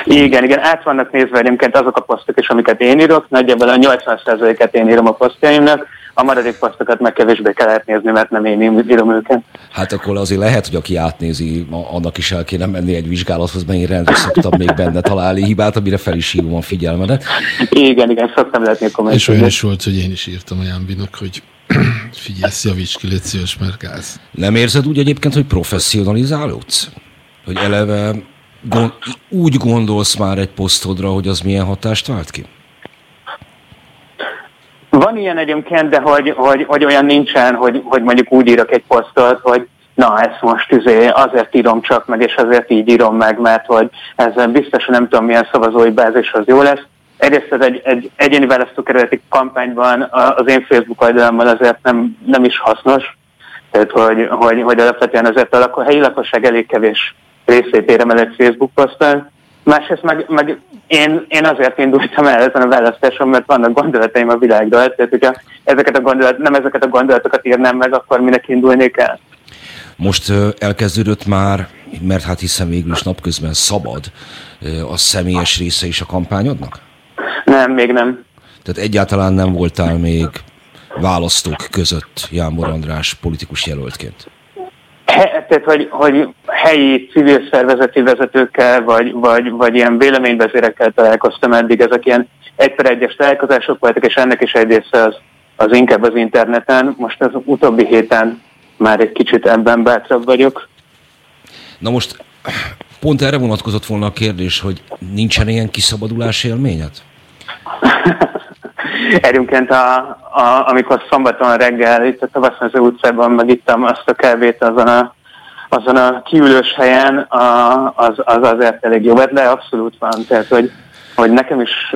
Igen, igen, át vannak nézve egyébként azok a posztok is, amiket én írok, nagyjából a 80%-et én írom a posztjaimnak, a maradék posztokat meg kevésbé kell átnézni, mert nem én írom őket. Hát akkor azért lehet, hogy aki átnézi, annak is el kéne menni egy vizsgálathoz, mert én rendre szoktam még benne találni hibát, amire fel is hívom a figyelmedet. Igen, igen, szoktam lehetni kommentálni. És olyan is volt, hogy én is írtam a Jambinak, hogy [CLEARS THROAT] figyelj, javíts ki, légy szíves, mert gáz. Nem érzed úgy egyébként, hogy professzionalizálódsz? Hogy eleve gond, úgy gondolsz már egy posztodra, hogy az milyen hatást vált ki? Van ilyen egyébként, de hogy, hogy, hogy olyan nincsen, hogy, hogy mondjuk úgy írok egy posztot, hogy na ezt most izé, azért írom csak meg, és azért így írom meg, mert hogy ezzel biztosan nem tudom milyen szavazói bázishoz jó lesz. Egyrészt ez egy, egy egyéni választókerületi kampányban az én Facebook oldalammal azért nem, nem is hasznos, tehát hogy, hogy, hogy alapvetően azért a helyi lakosság elég kevés részét érem el egy Facebook poszttal. Másrészt meg, meg én, én azért indultam el ezen a választáson, mert vannak gondolataim a világról, tehát hogyha ezeket a gondolat, nem ezeket a gondolatokat írnám meg, akkor minek indulnék el. Most elkezdődött már, mert hát hiszen végül is napközben szabad, a személyes része is a kampányodnak? Nem, még nem. Tehát egyáltalán nem voltál még választók között Jámbor András politikus jelöltként? Tehát, hogy, hogy helyi civil szervezeti vezetőkkel, vagy, vagy, vagy ilyen véleményvezérekkel találkoztam eddig, ezek ilyen egy per egyes találkozások voltak, és ennek is egy része az, az inkább az interneten. Most az utóbbi héten már egy kicsit ebben bátrabb vagyok. Na most pont erre vonatkozott volna a kérdés, hogy nincsen ilyen kiszabadulás élményed? [LAUGHS] Egyébként, a, a, amikor szombaton reggel itt a Tavaszmező utcában megittem azt a kávét azon a, azon a kiülős helyen, a, az, az azért elég jó, de abszolút van. Tehát, hogy, hogy nekem is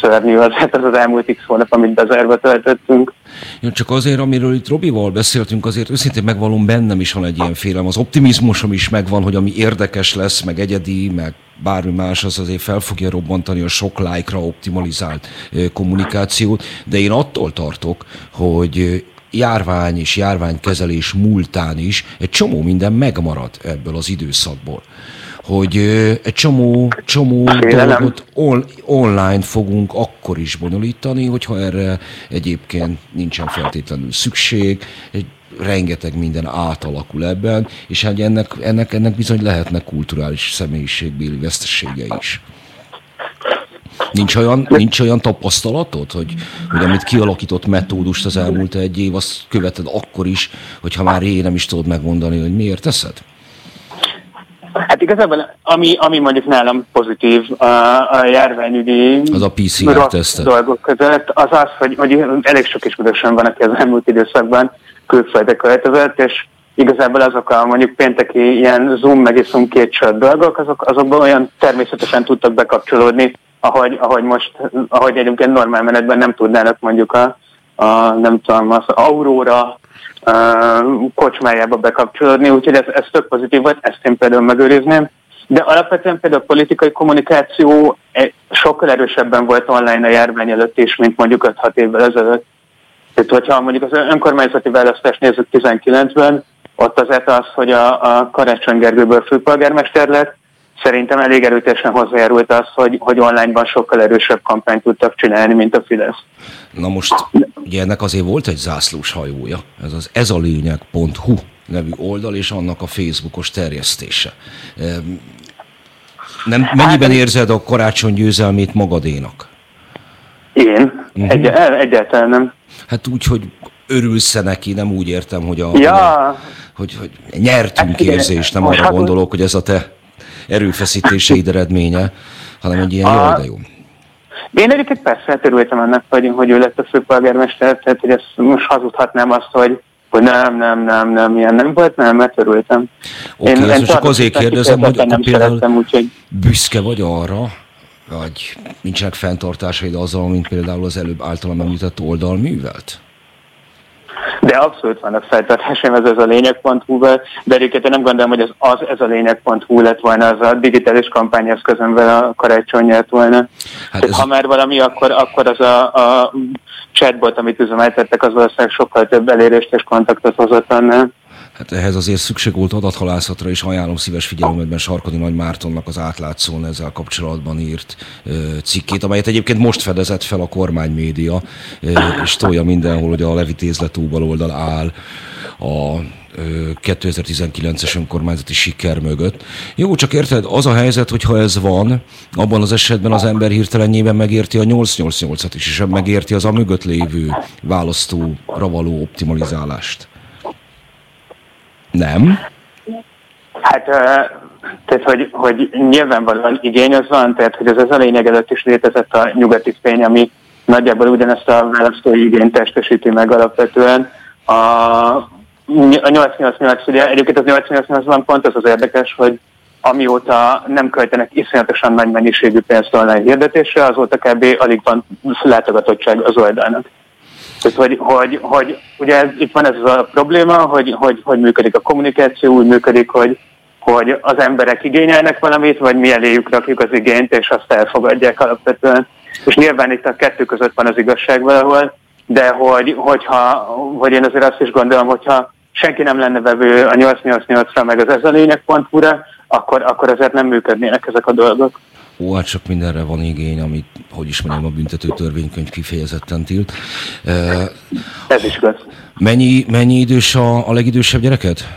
szörnyű az, hát az az elmúlt x hónap, amit bezárva töltöttünk. Jó, csak azért, amiről itt Robival beszéltünk, azért őszintén megvalom bennem is van egy ilyen félem. Az optimizmusom is megvan, hogy ami érdekes lesz, meg egyedi, meg bármi más, az azért fel fogja robbantani a sok lájkra optimalizált kommunikációt, de én attól tartok, hogy járvány és járványkezelés múltán is egy csomó minden megmarad ebből az időszakból. Hogy egy csomó, csomó dolgot on, online fogunk akkor is bonyolítani, hogyha erre egyébként nincsen feltétlenül szükség, egy rengeteg minden átalakul ebben, és hát ennek, ennek, ennek bizony lehetnek kulturális személyiségbéli vesztesége is. Nincs olyan, nincs olyan tapasztalatod, hogy, hogy amit kialakított metódust az elmúlt egy év, azt követed akkor is, hogyha már én nem is tudod megmondani, hogy miért teszed? Hát igazából, ami, ami mondjuk nálam pozitív a, a járványügyi az a PCR dolgok között, az az, hogy, hogy elég sok ismerősöm van, aki az elmúlt időszakban külföldre költözött, és igazából azok a mondjuk pénteki ilyen Zoom meg Zoom két sört dolgok, azok, azokban olyan természetesen tudtak bekapcsolódni, ahogy, ahogy most, ahogy egyébként normál menetben nem tudnának mondjuk a, a nem tudom, az Aurora uh, kocsmájába bekapcsolódni, úgyhogy ez, ez tök pozitív volt, ezt én például megőrizném. De alapvetően például a politikai kommunikáció sokkal erősebben volt online a járvány előtt is, mint mondjuk 5-6 évvel ezelőtt. Tehát, hogyha mondjuk az önkormányzati választást nézzük 19-ben, ott azért az, hogy a, a Karácsony Gergőből főpolgármester lett, szerintem elég erőteljesen hozzájárult az, hogy, hogy onlineban sokkal erősebb kampányt tudtak csinálni, mint a Fidesz. Na most, ugye ennek azért volt egy zászlós hajója, ez az ez a lényeg.hu nevű oldal, és annak a Facebookos terjesztése. Nem, mennyiben hát, érzed a karácsony győzelmét magadénak? Én? Uh-huh. Egy, egyáltalán nem. Hát úgy, hogy örülsz neki, nem úgy értem, hogy a, ja. hogy, hogy nyertünk hát, érzés, nem arra gondolok, hogy ez a te erőfeszítéseid eredménye, hanem egy ilyen jó, de jó. Én egyébként persze elterültem ennek, hogy, hogy ő lett a főpolgármester, tehát hogy ezt most hazudhatnám azt, hogy hogy nem, nem, nem, nem, ilyen nem volt, nem, mert örültem. Oké, okay, én, én csak azért kérdezem, hogy akkor például úgyhogy... büszke vagy arra, vagy nincsenek fenntartásaid azzal, mint például az előbb általam említett oldal művelt? De abszolút vannak feltartásaim ez, ez a lényeg.hu-val, de egyébként nem gondolom, hogy ez, az, ez a lényeg.hu lett volna az a digitális kampányeszközömvel a karácsony nyert volna. Hát ez... Ha már valami, akkor, akkor az a, a chatbot, amit üzemeltettek, az valószínűleg sokkal több elérést és kontaktot hozott annál. Hát ehhez azért szükség volt adathalászatra, és ajánlom szíves figyelmedben Sarkodi Nagy Mártonnak az átlátszón ezzel kapcsolatban írt cikkét, amelyet egyébként most fedezett fel a kormánymédia, és tolja mindenhol, hogy a Levitézletú baloldal áll a 2019-es önkormányzati siker mögött. Jó, csak érted, az a helyzet, hogy ha ez van, abban az esetben az ember hirtelenjében megérti a 888-at is, és megérti az a mögött lévő választóra való optimalizálást. Nem? Hát, tehát, hogy, hogy nyilvánvalóan igény az van, tehát, hogy ez az a lényeg előtt is létezett a nyugati fény, ami nagyjából ugyanezt a választói igényt testesíti meg alapvetően. A, a 888, ugye egyébként az 888-ban pont az az érdekes, hogy amióta nem költenek iszonyatosan nagy mennyiségű pénzt online hirdetésre, azóta kb. alig van látogatottság az oldalnak. Tehát, hogy, hogy, hogy ugye ez, itt van ez a probléma, hogy, hogy, hogy működik a kommunikáció, úgy működik, hogy, hogy az emberek igényelnek valamit, vagy mi eléjük rakjuk az igényt, és azt elfogadják alapvetően. És nyilván itt a kettő között van az igazság valahol, de hogy, hogyha, hogy én azért azt is gondolom, hogyha senki nem lenne vevő a 888-ra, meg az ez a lényeg pontúra, akkor, akkor ezért nem működnének ezek a dolgok. Ó, hát csak mindenre van igény, amit, hogy is mondjam, a büntető törvénykönyv kifejezetten tilt. Ez is igaz. Mennyi, mennyi idős a, a legidősebb gyereket?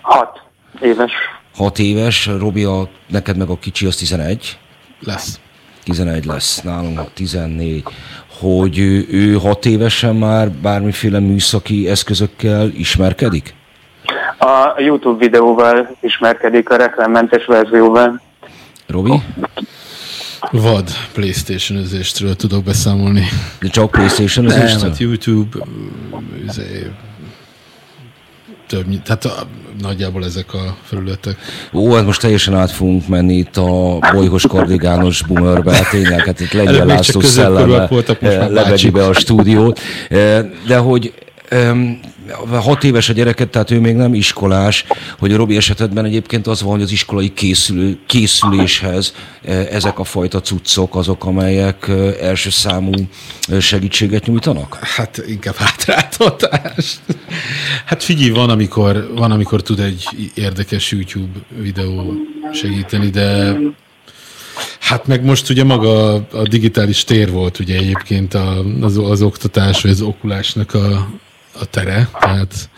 Hat éves. Hat éves, Robi, a, neked meg a kicsi az 11? Lesz. 11 lesz, nálunk 14. Hogy ő, ő hat évesen már bármiféle műszaki eszközökkel ismerkedik? A YouTube videóval ismerkedik a reklámmentes verzióval. Robi? Vad playstation özéstről tudok beszámolni. De csak playstation Nem, özéstől? hát YouTube, izé, több, tehát a, nagyjából ezek a felületek. Ó, hát most teljesen át fogunk menni itt a bolyhos kardigános boomerbe, hát tényleg, hát itt legyen László szelleme voltak, most már lebegi bácsik. be a stúdiót. Eh, De hogy hat éves a gyereket, tehát ő még nem iskolás, hogy a Robi esetedben egyébként az van, hogy az iskolai készülő, készüléshez eh, ezek a fajta cuccok azok, amelyek eh, első számú eh, segítséget nyújtanak? Hát inkább hátráltatás. Hát figyelj, van amikor, van, amikor tud egy érdekes YouTube videó segíteni, de Hát meg most ugye maga a digitális tér volt ugye egyébként a, az, az oktatás, vagy az okulásnak a, a tere, tehát,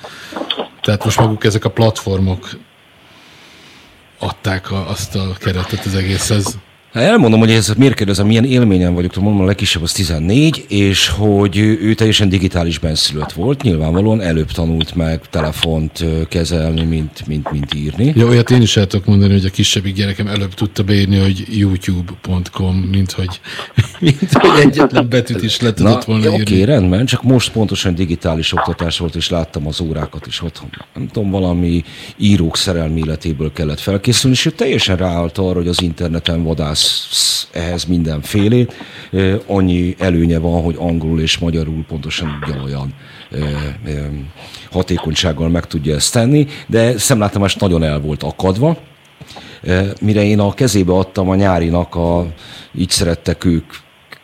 tehát most maguk ezek a platformok adták a, azt a keretet az egészhez. Hát elmondom, hogy ez miért kérdezem, milyen élményen vagyok, tudom, mondom, a legkisebb az 14, és hogy ő, teljesen digitális benszülött volt, nyilvánvalóan előbb tanult meg telefont kezelni, mint, mint, mint írni. Ja, olyat én is el tudok mondani, hogy a kisebbik gyerekem előbb tudta beírni, hogy youtube.com, mint hogy, [LAUGHS] mint hogy egyetlen betűt is le tudott volna írni. oké, rendben, csak most pontosan digitális oktatás volt, és láttam az órákat is otthon. Nem tudom, valami írók szerelmi életéből kellett felkészülni, és ő teljesen ráállt arra, hogy az interneten vadász ehhez mindenfélét. Ö, Annyi előnye van, hogy angolul és magyarul pontosan ugyanolyan hatékonysággal meg tudja ezt tenni, de szemlátomás nagyon el volt akadva, mire én a kezébe adtam a nyárinak a Így szerettek ők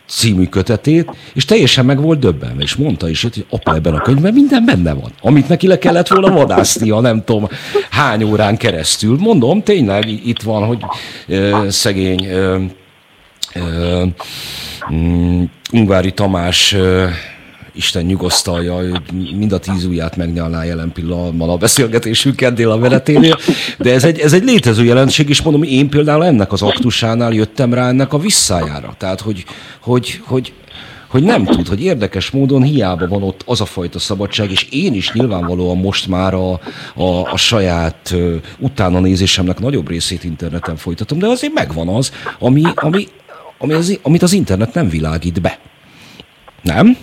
című kötetét, és teljesen meg volt döbbenve, és mondta is, hogy apa ebben a könyvben minden benne van, amit neki le kellett volna vadásznia, nem tudom hány órán keresztül. Mondom, tényleg itt van, hogy ö, szegény ö, ö, mm, Ungvári Tamás ö, Isten nyugosztalja, ő mind a tíz ujját megnyalná jelen pillanatban a beszélgetésünket dél a veleténél, de ez egy, ez egy létező jelenség, és mondom, én például ennek az aktusánál jöttem rá ennek a visszájára. Tehát, hogy, hogy, hogy, hogy nem tud, hogy érdekes módon hiába van ott az a fajta szabadság, és én is nyilvánvalóan most már a, a, a saját ö, utána nézésemnek nagyobb részét interneten folytatom, de azért megvan az, ami, ami, ami az, amit az internet nem világít be. Nem?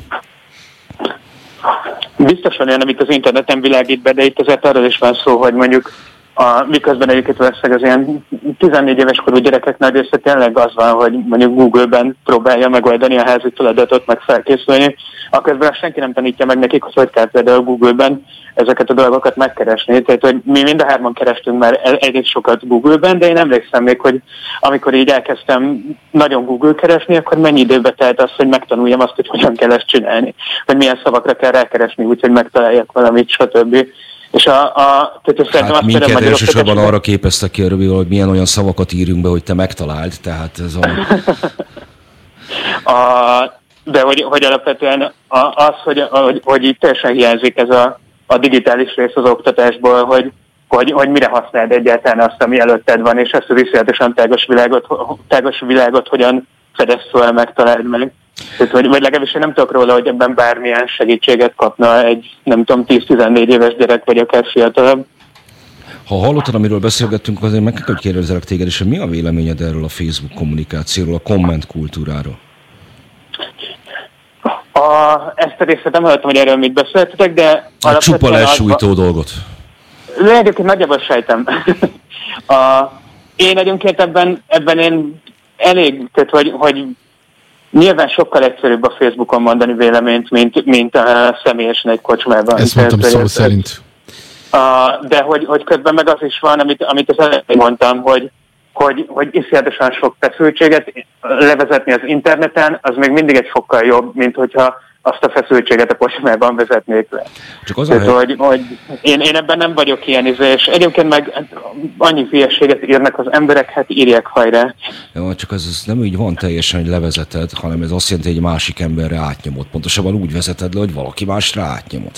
Biztosan olyan, amit az interneten világít be, de itt azért arról is van szó, hogy mondjuk a, miközben egyébként valószínűleg az ilyen 14 éves korú gyerekek nagy része tényleg az van, hogy mondjuk Google-ben próbálja megoldani a házi feladatot, meg felkészülni, aközben azt senki nem tanítja meg nekik, hogy hogy kell például Google-ben ezeket a dolgokat megkeresni. Tehát, hogy mi mind a hárman kerestünk már el- elég sokat Google-ben, de én emlékszem még, hogy amikor így elkezdtem nagyon Google keresni, akkor mennyi időbe telt az, hogy megtanuljam azt, hogy hogyan kell ezt csinálni, hogy milyen szavakra kell rákeresni, úgyhogy megtaláljak valamit, stb. És a, a, tehát hát minket elsősorban arra képeztek ki, hogy milyen olyan szavakat írjunk be, hogy te megtaláld, tehát ez a... [LAUGHS] a de hogy, hogy alapvetően az, hogy, hogy, hogy itt teljesen hiányzik ez a, a digitális rész az oktatásból, hogy, hogy, hogy mire használd egyáltalán azt, ami előtted van, és ezt az iszonyatosan tágos világot, tágos világot hogyan fedez föl, megtaláld meg. Tehát, vagy, vagy legalábbis én nem tudok róla, hogy ebben bármilyen segítséget kapna egy, nem tudom, 10-14 éves gyerek, vagy akár fiatalabb. Ha hallottad, amiről beszélgettünk, azért meg kell, hogy kérdezzelek téged, és mi a véleményed erről a Facebook kommunikációról, a komment kultúráról? A, ezt a részt nem hallottam, hogy erről mit beszéltetek, de... A csupa lesújtó az... dolgot. Egyébként nagyjából sejtem. [LAUGHS] a, én egyébként ebben, ebben én elég, tehát hogy, hogy nyilván sokkal egyszerűbb a Facebookon mondani véleményt, mint, mint a személyesen egy kocsmában. Ezt mondtam szó szerint. A, de hogy, hogy közben meg az is van, amit, amit az elején mondtam, hogy, hogy, hogy iszonyatosan sok feszültséget levezetni az interneten, az még mindig egy fokkal jobb, mint hogyha azt a feszültséget a kocsmában vezetnék le. Csak az Tehát, a hogy, hogy én, én ebben nem vagyok ilyen és egyébként meg annyi hülyeséget írnak az emberek, hát írják hajrá. Jó, csak az, az nem úgy van teljesen, hogy levezeted, hanem ez azt jelenti, hogy egy másik emberre átnyomod. Pontosabban úgy vezeted le, hogy valaki másra átnyomod.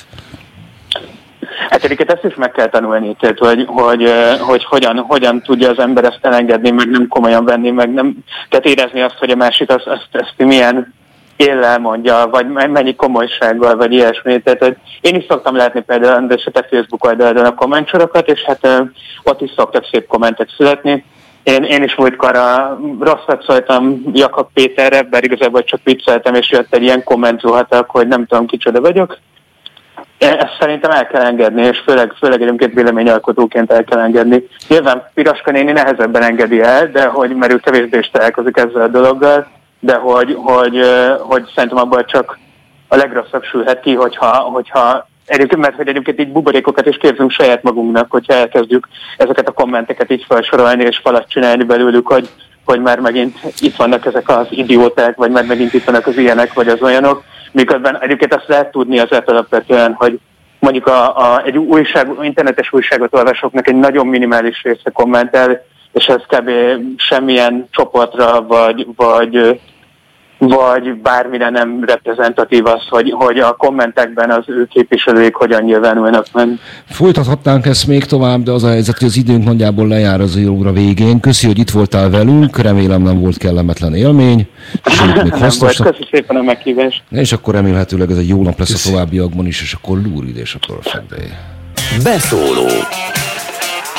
Hát egyébként ezt is meg kell tanulni, tehát, hogy, hogy, hogy hogyan, hogyan tudja az ember ezt elengedni, meg nem komolyan venni, meg nem, tehát érezni azt, hogy a másik azt, azt, azt milyen éllel mondja, vagy mennyi komolysággal, vagy ilyesmi. Tehát, hogy én is szoktam látni például a te Facebook oldalon a kommentsorokat, és hát ott is szoktak szép kommentek születni. Én, én is múltkor a rosszat szóltam Jakab Péterre, bár igazából csak vicceltem, és jött egy ilyen komment hogy nem tudom kicsoda vagyok. Ezt szerintem el kell engedni, és főleg, főleg egyébként véleményalkotóként el kell engedni. Nyilván Piraska néni nehezebben engedi el, de hogy mert ő kevésbé is találkozik ezzel a dologgal, de hogy, hogy, hogy szerintem abban csak a legrosszabb sülhet ki, hogyha, hogyha Egyébként, mert hogy egyébként így buborékokat is képzünk saját magunknak, hogyha elkezdjük ezeket a kommenteket így felsorolni és falat csinálni belőlük, hogy, hogy már megint itt vannak ezek az idióták, vagy már megint itt vannak az ilyenek, vagy az olyanok. Miközben egyébként azt lehet tudni az alapvetően, hogy mondjuk a, a, egy újság, internetes újságot olvasóknak egy nagyon minimális része kommentel, és ez kb. semmilyen csoportra vagy, vagy vagy bármire nem reprezentatív az, hogy, hogy a kommentekben az ő képviselőik hogyan nyilvánulnak meg. Folytathatnánk ezt még tovább, de az a helyzet, hogy az időnk nagyjából lejár az óra végén. Köszi, hogy itt voltál velünk, remélem nem volt kellemetlen élmény. Sőt, még [LAUGHS] hasznos. Köszi szépen a meghívást. És akkor remélhetőleg ez egy jó nap lesz Köszi. a továbbiakban is, és akkor Lúrid és a Perfect Day. Beszóló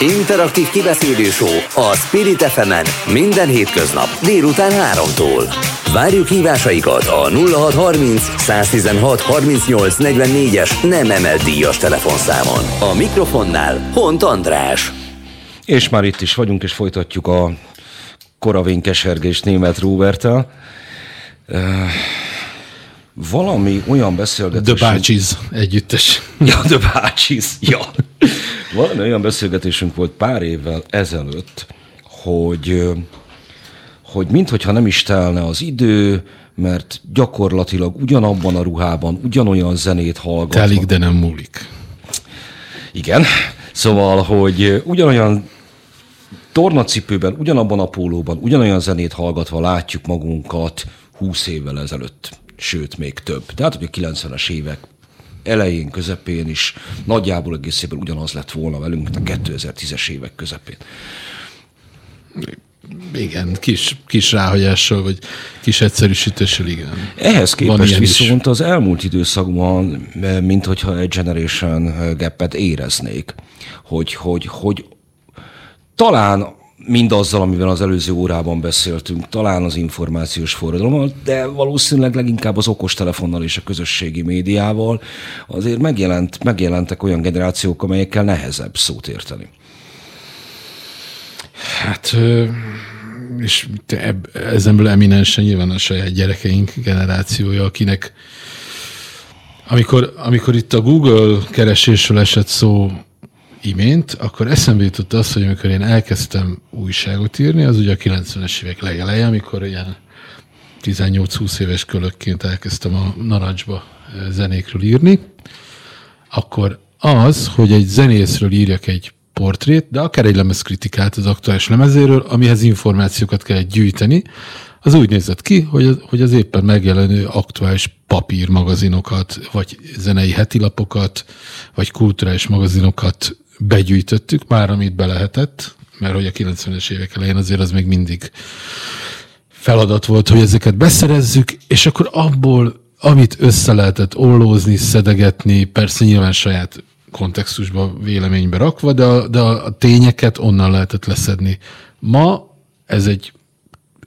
Interaktív kibeszélő a Spirit fm minden hétköznap délután 3-tól. Várjuk hívásaikat a 0630 116 38 44-es nem emelt díjas telefonszámon. A mikrofonnál Hont András. És már itt is vagyunk, és folytatjuk a koravén kesergés német Róbertel. Valami olyan beszélgetés... The Bácsiz együttes. [LAUGHS] Ja, The Bácsiz, ja. Valami olyan beszélgetésünk volt pár évvel ezelőtt, hogy, hogy minthogyha nem is telne az idő, mert gyakorlatilag ugyanabban a ruhában, ugyanolyan zenét hallgatva. Telik, de nem múlik. Igen. Szóval, hogy ugyanolyan tornacipőben, ugyanabban a pólóban, ugyanolyan zenét hallgatva látjuk magunkat 20 évvel ezelőtt, sőt, még több. Tehát, hogy a 90-es évek elején, közepén is nagyjából egészében ugyanaz lett volna velünk, mint a 2010-es évek közepén. Igen, kis, kis ráhagyással, vagy kis egyszerűsítéssel, igen. Ehhez képest viszont is. az elmúlt időszakban, mint hogyha egy generation gap éreznék, hogy, hogy, hogy talán mindazzal, amivel az előző órában beszéltünk, talán az információs forradalommal, de valószínűleg leginkább az okostelefonnal és a közösségi médiával azért megjelent, megjelentek olyan generációk, amelyekkel nehezebb szót érteni. Hát, és ezenből eminensen nyilván a saját gyerekeink generációja, akinek amikor, amikor itt a Google keresésről esett szó imént, akkor eszembe jutott az, hogy amikor én elkezdtem újságot írni, az ugye a 90-es évek legeleje, amikor ilyen 18-20 éves kölökként elkezdtem a narancsba zenékről írni, akkor az, hogy egy zenészről írjak egy portrét, de akár egy lemezkritikát az aktuális lemezéről, amihez információkat kell gyűjteni, az úgy nézett ki, hogy az, hogy az éppen megjelenő aktuális papírmagazinokat, vagy zenei hetilapokat, vagy kulturális magazinokat begyűjtöttük, már amit be lehetett, mert hogy a 90-es évek elején azért az még mindig feladat volt, hogy ezeket beszerezzük, és akkor abból, amit össze lehetett ollózni, szedegetni, persze nyilván saját kontextusba, véleménybe rakva, de a, de a tényeket onnan lehetett leszedni. Ma ez egy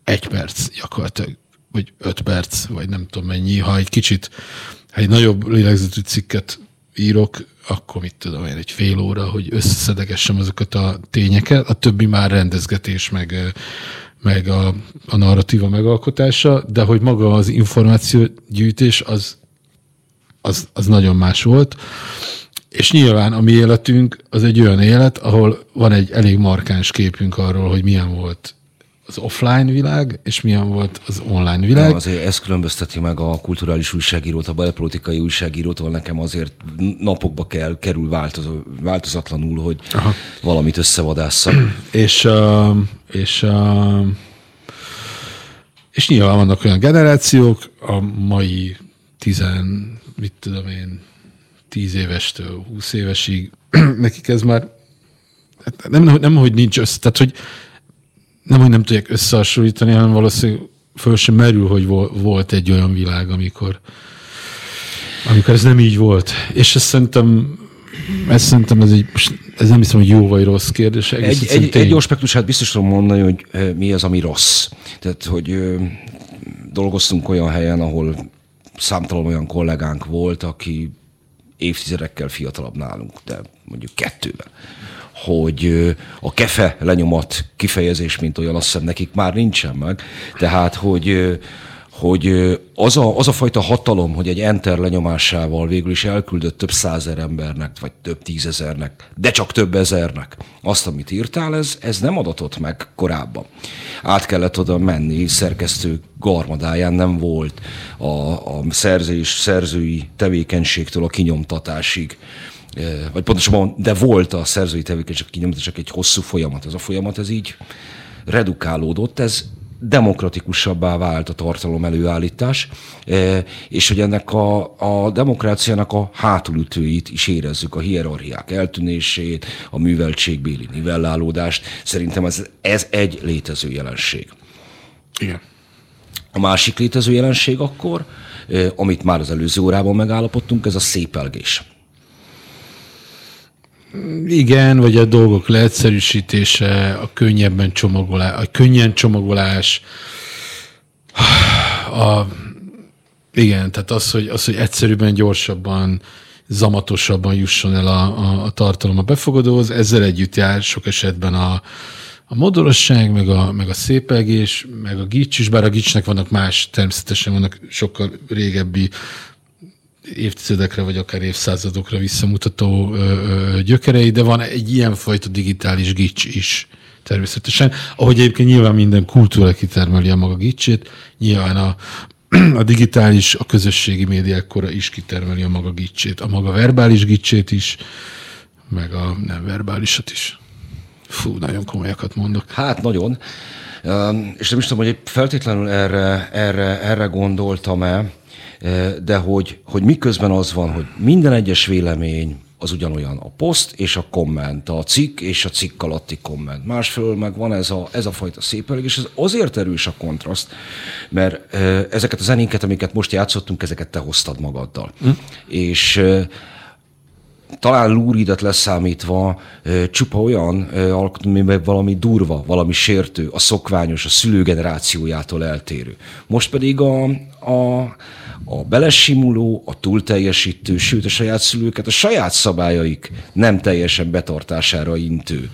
egy perc gyakorlatilag, vagy öt perc, vagy nem tudom mennyi, ha egy kicsit, ha egy nagyobb lélegzetű cikket írok, akkor mit tudom én, egy fél óra, hogy összeszedegessem azokat a tényeket, a többi már rendezgetés, meg, meg a, a narratíva megalkotása, de hogy maga az információgyűjtés az, az, az nagyon más volt. És nyilván a mi életünk az egy olyan élet, ahol van egy elég markáns képünk arról, hogy milyen volt az offline világ, és milyen volt az online világ. Ja, azért ez különbözteti meg a kulturális újságírót, a belpolitikai újságírótól nekem azért napokba kell, kerül változó, változatlanul, hogy Aha. valamit összevadásszak. [CLEARS THROAT] és, uh, és, uh, és nyilván vannak olyan generációk, a mai tizen, mit tudom én, tíz évestől húsz évesig, [CLEARS THROAT] nekik ez már hát nem, nem, nem, hogy nincs össze, tehát hogy nem, hogy nem tudják összehasonlítani, hanem valószínűleg föl sem merül, hogy volt egy olyan világ, amikor, amikor ez nem így volt. És ezt szerintem, ezt szerintem ez, egy, ez nem hiszem, hogy jó vagy rossz kérdés. Egy, egy, egy aspektusát biztos tudom mondani, hogy mi az, ami rossz. Tehát, hogy dolgoztunk olyan helyen, ahol számtalan olyan kollégánk volt, aki évtizedekkel fiatalabb nálunk, de mondjuk kettővel hogy a kefe lenyomat kifejezés, mint olyan, azt hiszem nekik már nincsen meg. Tehát, hogy hogy az a, az a fajta hatalom, hogy egy enter lenyomásával végül is elküldött több százer embernek, vagy több tízezernek, de csak több ezernek azt, amit írtál, ez, ez nem adatott meg korábban. Át kellett oda menni, szerkesztő garmadáján nem volt a, a szerzés, szerzői tevékenységtől a kinyomtatásig vagy pontosabban, de volt a szerzői tevékenység kinyomta, csak egy hosszú folyamat. Ez a folyamat, ez így redukálódott, ez demokratikusabbá vált a tartalom előállítás, és hogy ennek a, a demokráciának a hátulütőit is érezzük, a hierarchiák eltűnését, a műveltségbéli nivellálódást. Szerintem ez, ez egy létező jelenség. Igen. A másik létező jelenség akkor, amit már az előző órában megállapodtunk, ez a szépelgés. Igen, vagy a dolgok leegyszerűsítése, a könnyebben csomagolás, a könnyen csomagolás, a, igen, tehát az, hogy, az, hogy egyszerűbben, gyorsabban, zamatosabban jusson el a, a, a tartalom a befogadóhoz, ezzel együtt jár sok esetben a, a modorosság, meg a, meg a szépegés, meg a gics is, bár a gicsnek vannak más, természetesen vannak sokkal régebbi évtizedekre vagy akár évszázadokra visszamutató gyökerei, de van egy ilyenfajta digitális gics is természetesen. Ahogy egyébként nyilván minden kultúra kitermeli a maga gicsét, nyilván a, a digitális, a közösségi médiák kora is kitermeli a maga gicsét, a maga verbális gicsét is, meg a nem verbálisat is. Fú, nagyon komolyakat mondok. Hát nagyon. És nem is tudom, hogy feltétlenül erre, erre, erre gondoltam-e, de hogy, hogy miközben az van, hogy minden egyes vélemény az ugyanolyan a poszt és a komment, a cikk és a cikk alatti komment. Másfelől meg van ez a, ez a fajta szépelég, és ez azért erős a kontraszt, mert ezeket a zenéket, amiket most játszottunk, ezeket te hoztad magaddal. Hm? És talán lúridet leszámítva csupa olyan alkotó, amiben valami durva, valami sértő, a szokványos, a szülő generációjától eltérő. Most pedig a, a a belesimuló, a túlteljesítő, sőt a saját szülőket a saját szabályaik nem teljesen betartására intő.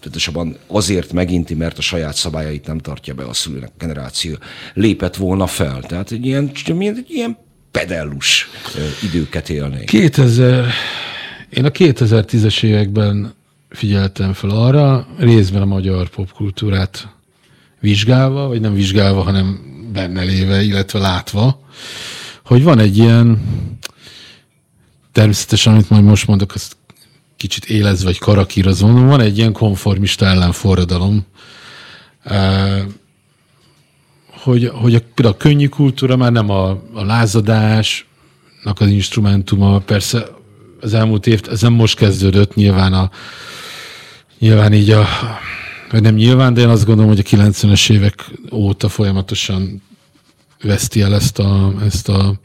Pontosabban azért meginti, mert a saját szabályait nem tartja be a szülőnek generáció. Lépett volna fel. Tehát egy ilyen, egy ilyen pedellus időket élnék. 2000, én a 2010-es években figyeltem fel arra, részben a magyar popkultúrát vizsgálva, vagy nem vizsgálva, hanem benne léve, illetve látva, hogy van egy ilyen természetesen, amit majd most mondok, azt kicsit élez vagy karakírozom. Van egy ilyen konformista ellenforradalom, hogy, hogy a, például a könnyű kultúra már nem a, a lázadásnak az instrumentuma, persze az elmúlt év, ez nem most kezdődött, nyilván a nyilván így a vagy nem nyilván, de én azt gondolom, hogy a 90-es évek óta folyamatosan veszti el ezt a, ezt a,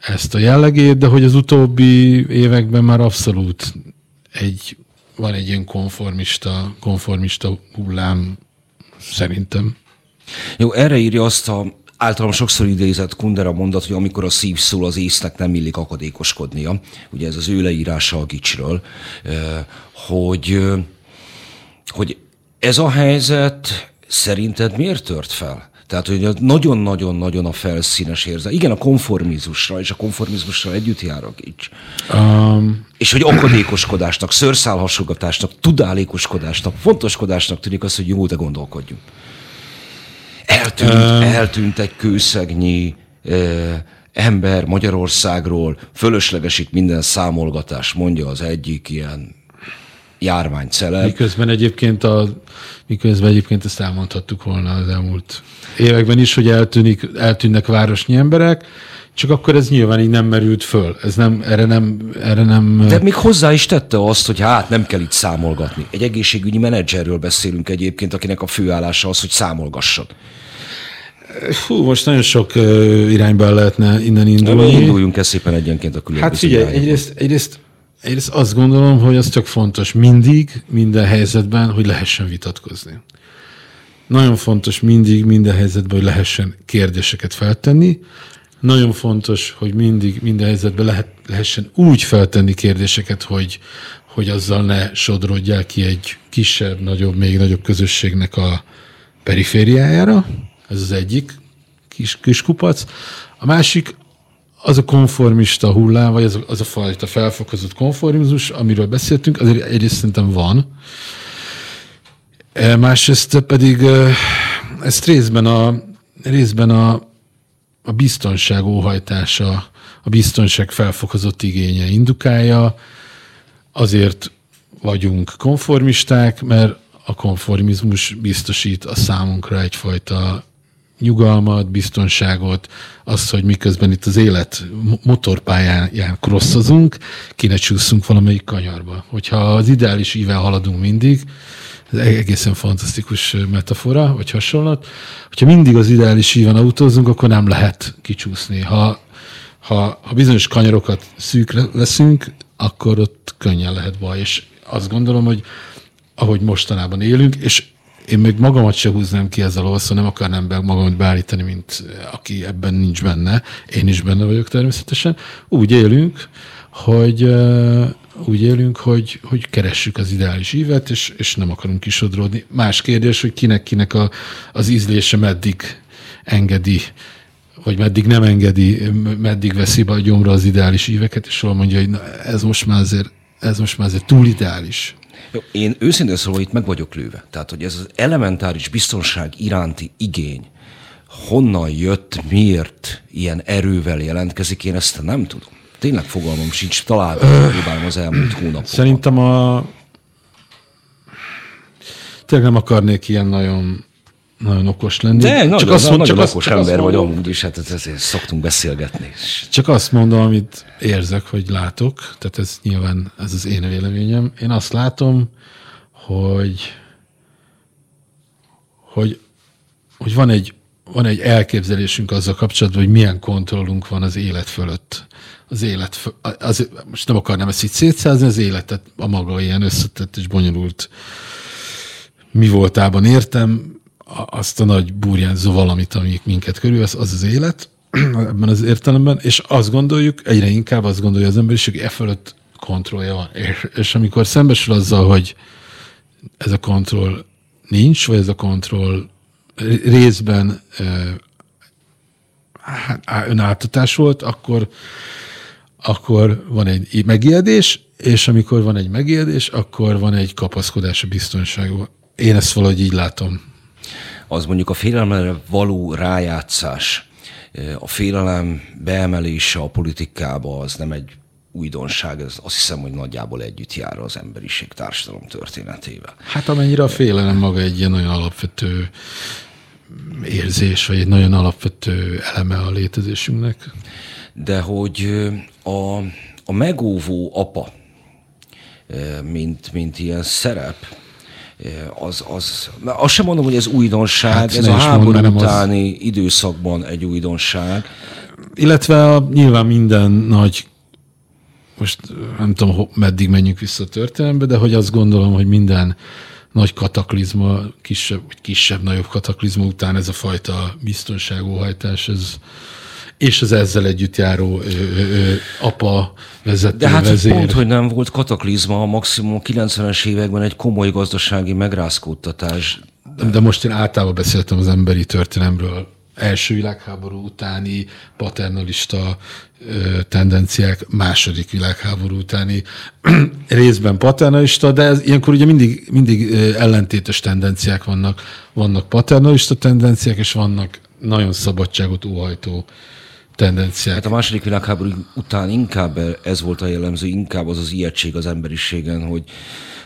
ezt a jellegét, de hogy az utóbbi években már abszolút egy, van egy ilyen konformista, konformista hullám szerintem. Jó, erre írja azt a általam sokszor idézett Kundera mondat, hogy amikor a szív szól, az észnek nem illik akadékoskodnia. Ugye ez az ő leírása a gicsről, hogy, hogy ez a helyzet szerinted miért tört fel? Tehát, hogy nagyon-nagyon-nagyon a felszínes érzet. Igen, a konformizmusra és a konformizmusra együtt jár a gics. Um, és hogy akadékoskodásnak, szőrszálhasogatásnak, tudálékoskodásnak, fontoskodásnak tűnik az, hogy jó, de gondolkodjunk. Eltűnt, um, eltűnt egy kőszegnyi eh, ember Magyarországról, fölöslegesít minden számolgatás, mondja az egyik ilyen járványceleb. Miközben egyébként, a, miközben egyébként ezt elmondhattuk volna az elmúlt években is, hogy eltűnik, eltűnnek városnyi emberek, csak akkor ez nyilván így nem merült föl. Ez nem, erre nem, erre nem... De még hozzá is tette azt, hogy hát nem kell itt számolgatni. Egy egészségügyi menedzserről beszélünk egyébként, akinek a főállása az, hogy számolgasson. Fú, most nagyon sok uh, irányba lehetne innen indulni. Induljunk ezt szépen egyenként a különböző Hát figyelj, egyrészt, egyrészt én azt gondolom, hogy az csak fontos mindig, minden helyzetben, hogy lehessen vitatkozni. Nagyon fontos mindig, minden helyzetben, hogy lehessen kérdéseket feltenni. Nagyon fontos, hogy mindig, minden helyzetben lehet, lehessen úgy feltenni kérdéseket, hogy, hogy azzal ne sodrodják ki egy kisebb, nagyobb, még nagyobb közösségnek a perifériájára. Ez az egyik kis, kis kupac. A másik, az a konformista hullám, vagy az a, az a fajta felfokozott konformizmus, amiről beszéltünk, azért egyrészt szerintem van. E, másrészt pedig e, ezt részben a, részben a, a biztonság óhajtása, a biztonság felfokozott igénye indukálja, azért vagyunk konformisták, mert a konformizmus biztosít a számunkra egyfajta nyugalmat, biztonságot, azt, hogy miközben itt az élet motorpályán crosszozunk, ki csúszunk valamelyik kanyarba. Hogyha az ideális ível haladunk mindig, ez egészen fantasztikus metafora, vagy hasonlat, hogyha mindig az ideális íven autózunk, akkor nem lehet kicsúszni. Ha, ha, ha bizonyos kanyarokat szűkre leszünk, akkor ott könnyen lehet baj. És azt gondolom, hogy ahogy mostanában élünk, és én még magamat se húznám ki ezzel a nem akarnám be magamat beállítani, mint aki ebben nincs benne. Én is benne vagyok természetesen. Úgy élünk, hogy úgy élünk, hogy, hogy keressük az ideális ívet, és, és nem akarunk kisodródni. Más kérdés, hogy kinek-kinek az ízlése meddig engedi vagy meddig nem engedi, meddig veszi be a gyomra az ideális íveket, és hol mondja, hogy na, ez most már azért, ez most már azért túl ideális. Jó, én őszintén szólva itt meg vagyok lőve. Tehát, hogy ez az elementáris biztonság iránti igény honnan jött, miért ilyen erővel jelentkezik, én ezt nem tudom. Tényleg fogalmam sincs, találtam, próbálom az elmúlt hónapokban. Szerintem a... Tényleg nem akarnék ilyen nagyon nagyon okos lenni. De csak nagyon, azt, nagyon csak okos azt, ember vagy amúgy is, hát ezért szoktunk beszélgetni. Csak azt mondom, amit érzek, hogy látok, tehát ez nyilván ez az én véleményem. Én azt látom, hogy, hogy, hogy van, egy, van egy elképzelésünk azzal kapcsolatban, hogy milyen kontrollunk van az élet fölött. Az élet, az, most nem akarnám ezt így szétszázni, az életet a maga ilyen összetett és bonyolult mi voltában értem, azt a nagy burjánzó valamit, ami minket körülvesz, az az élet, [CLEARS THROAT] ebben az értelemben, és azt gondoljuk, egyre inkább azt gondolja az emberiség, hogy e fölött kontrollja van. És, és amikor szembesül azzal, hogy ez a kontroll nincs, vagy ez a kontroll részben hát, önáltatás volt, akkor, akkor van egy megijedés, és amikor van egy megijedés, akkor van egy kapaszkodás a biztonságban. Én ezt valahogy így látom az mondjuk a félelemre való rájátszás, a félelem beemelése a politikába az nem egy újdonság, ez azt hiszem, hogy nagyjából együtt jár az emberiség társadalom történetével. Hát amennyire a félelem maga egy ilyen nagyon alapvető érzés, vagy egy nagyon alapvető eleme a létezésünknek. De hogy a, a megóvó apa, mint, mint ilyen szerep, az, az, azt sem mondom, hogy ez újdonság, hát ez a háború utáni az... időszakban egy újdonság. Illetve a, nyilván minden nagy most nem tudom, meddig menjünk vissza a történelembe, de hogy azt gondolom, hogy minden nagy kataklizma, kisebb, vagy kisebb-nagyobb kataklizma után ez a fajta biztonságóhajtás, ez, és az ezzel együtt járó ö, ö, apa, vezető, De hát vezér. pont, hogy nem volt kataklizma, a maximum 90-es években egy komoly gazdasági megrázkódtatás. De, de most én általában beszéltem az emberi történelemről, első világháború utáni paternalista tendenciák, második világháború utáni [CLEARS THROAT] részben paternalista, de ez, ilyenkor ugye mindig, mindig ellentétes tendenciák vannak. Vannak paternalista tendenciák, és vannak nagyon szabadságot óhajtó tendenciák. Hát a második világháború után inkább ez volt a jellemző, inkább az az ijegység az emberiségen, hogy,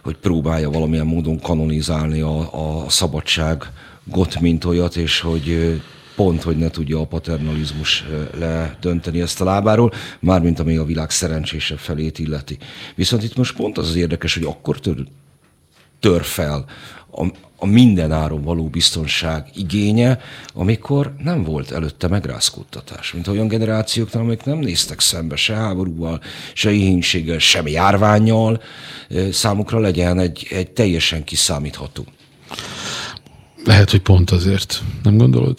hogy próbálja valamilyen módon kanonizálni a, a szabadságot, mint olyat, és hogy pont, hogy ne tudja a paternalizmus ledönteni ezt a lábáról, mármint ami a világ szerencsésebb felét illeti. Viszont itt most pont az az érdekes, hogy akkor tör, tör fel a, a minden áron való biztonság igénye, amikor nem volt előtte megrázkódtatás. Mint olyan generációknál, amik nem néztek szembe se háborúval, se éhénységgel, sem járványjal, számukra legyen egy, egy teljesen kiszámítható. Lehet, hogy pont azért. Nem gondolod?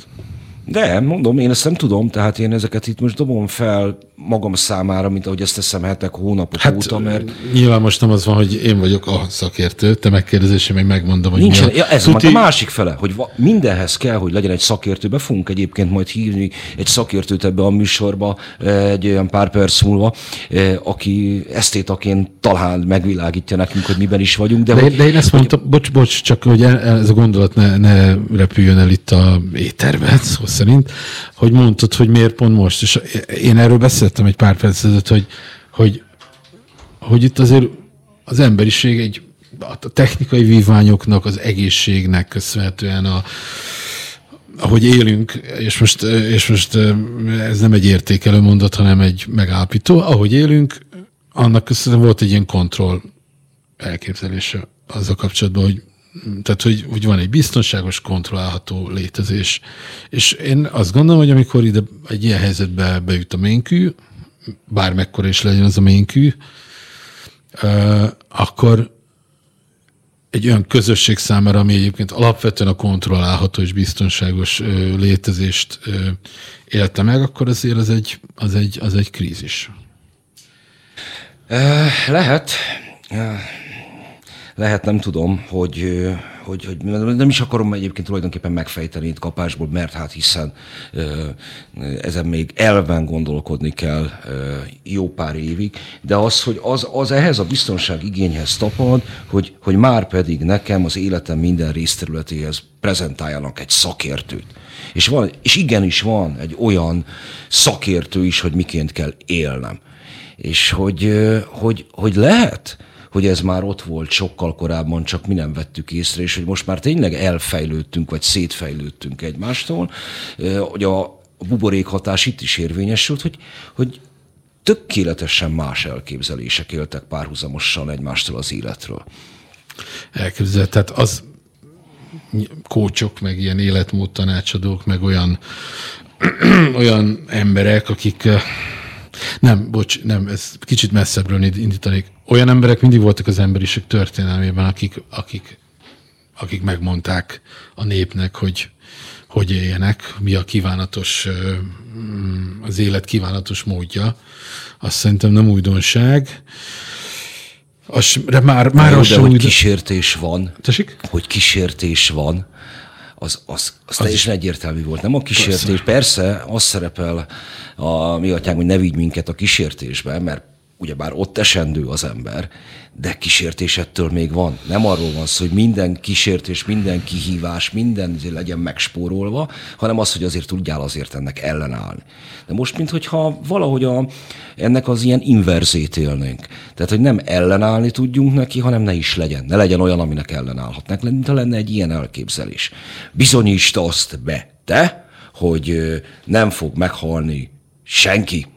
De, mondom, én ezt nem tudom, tehát én ezeket itt most dobom fel magam számára, mint ahogy ezt teszem hetek, hónapok hát, óta, mert... Nyilván most nem az van, hogy én vagyok a szakértő, te megkérdezésem, még megmondom, hogy Nincsen, mi a... ja, ez Tuti... a másik fele, hogy mindenhez kell, hogy legyen egy szakértő. Be fogunk egyébként majd hívni egy szakértőt ebbe a műsorba egy olyan pár perc múlva, aki esztétaként talán megvilágítja nekünk, hogy miben is vagyunk. De, de, hogy, de én ezt hogy... mondtam, bocs, bocs, csak hogy ez a gondolat ne, ne repüljön el itt a éterben, [LAUGHS] szó szerint, hogy mondtad, hogy miért pont most. És én erről beszéltem beszéltem egy pár perc ezelőtt, hogy, hogy, hogy itt azért az emberiség egy a technikai vívványoknak, az egészségnek köszönhetően a, ahogy élünk, és most, és most ez nem egy értékelő mondat, hanem egy megállapító, ahogy élünk, annak köszönhetően volt egy ilyen kontroll elképzelése azzal kapcsolatban, hogy tehát, hogy, hogy van egy biztonságos, kontrollálható létezés. És én azt gondolom, hogy amikor ide egy ilyen helyzetbe bejut a ménkű, bármekkora is legyen az a ménkű, akkor egy olyan közösség számára, ami egyébként alapvetően a kontrollálható és biztonságos létezést élte meg, akkor azért az egy, az egy, az egy krízis. Lehet. Lehet, nem tudom, hogy, hogy, hogy nem is akarom egyébként tulajdonképpen megfejteni itt kapásból, mert hát hiszen ezen még elven gondolkodni kell jó pár évig, de az, hogy az, az ehhez a biztonság igényhez tapad, hogy, hogy már pedig nekem az életem minden részterületéhez prezentáljanak egy szakértőt. És, van, és igenis van egy olyan szakértő is, hogy miként kell élnem. És hogy, hogy, hogy lehet, hogy ez már ott volt sokkal korábban, csak mi nem vettük észre, és hogy most már tényleg elfejlődtünk, vagy szétfejlődtünk egymástól, hogy a buborék hatás itt is érvényesült, hogy, hogy tökéletesen más elképzelések éltek párhuzamosan egymástól az életről. Elképzelhet, tehát az kócsok, meg ilyen életmód tanácsadók, meg olyan, [CLEARS THROAT] olyan emberek, akik nem, bocs, nem, ez kicsit messzebbről indítanék. Olyan emberek mindig voltak az emberiség történelmében, akik, akik, akik megmondták a népnek, hogy hogy éljenek, mi a kívánatos, mm, az élet kívánatos módja. Azt szerintem nem újdonság. Az, de már, már az de hogy újdon... kísértés van. Tessék? Hogy kísértés van az, az, az, az teljesen is. egyértelmű volt. Nem a kísértés, persze, persze az szerepel a mi atyánk, hogy ne vigy minket a kísértésbe, mert ugyebár ott esendő az ember, de kísértés ettől még van. Nem arról van szó, hogy minden kísértés, minden kihívás, minden legyen megspórolva, hanem az, hogy azért tudjál azért ennek ellenállni. De most, mintha valahogy a, ennek az ilyen inverzét élnénk. Tehát, hogy nem ellenállni tudjunk neki, hanem ne is legyen. Ne legyen olyan, aminek ellenállhatnak, mint ha lenne egy ilyen elképzelés. Bizonyítsd azt be, te, hogy nem fog meghalni senki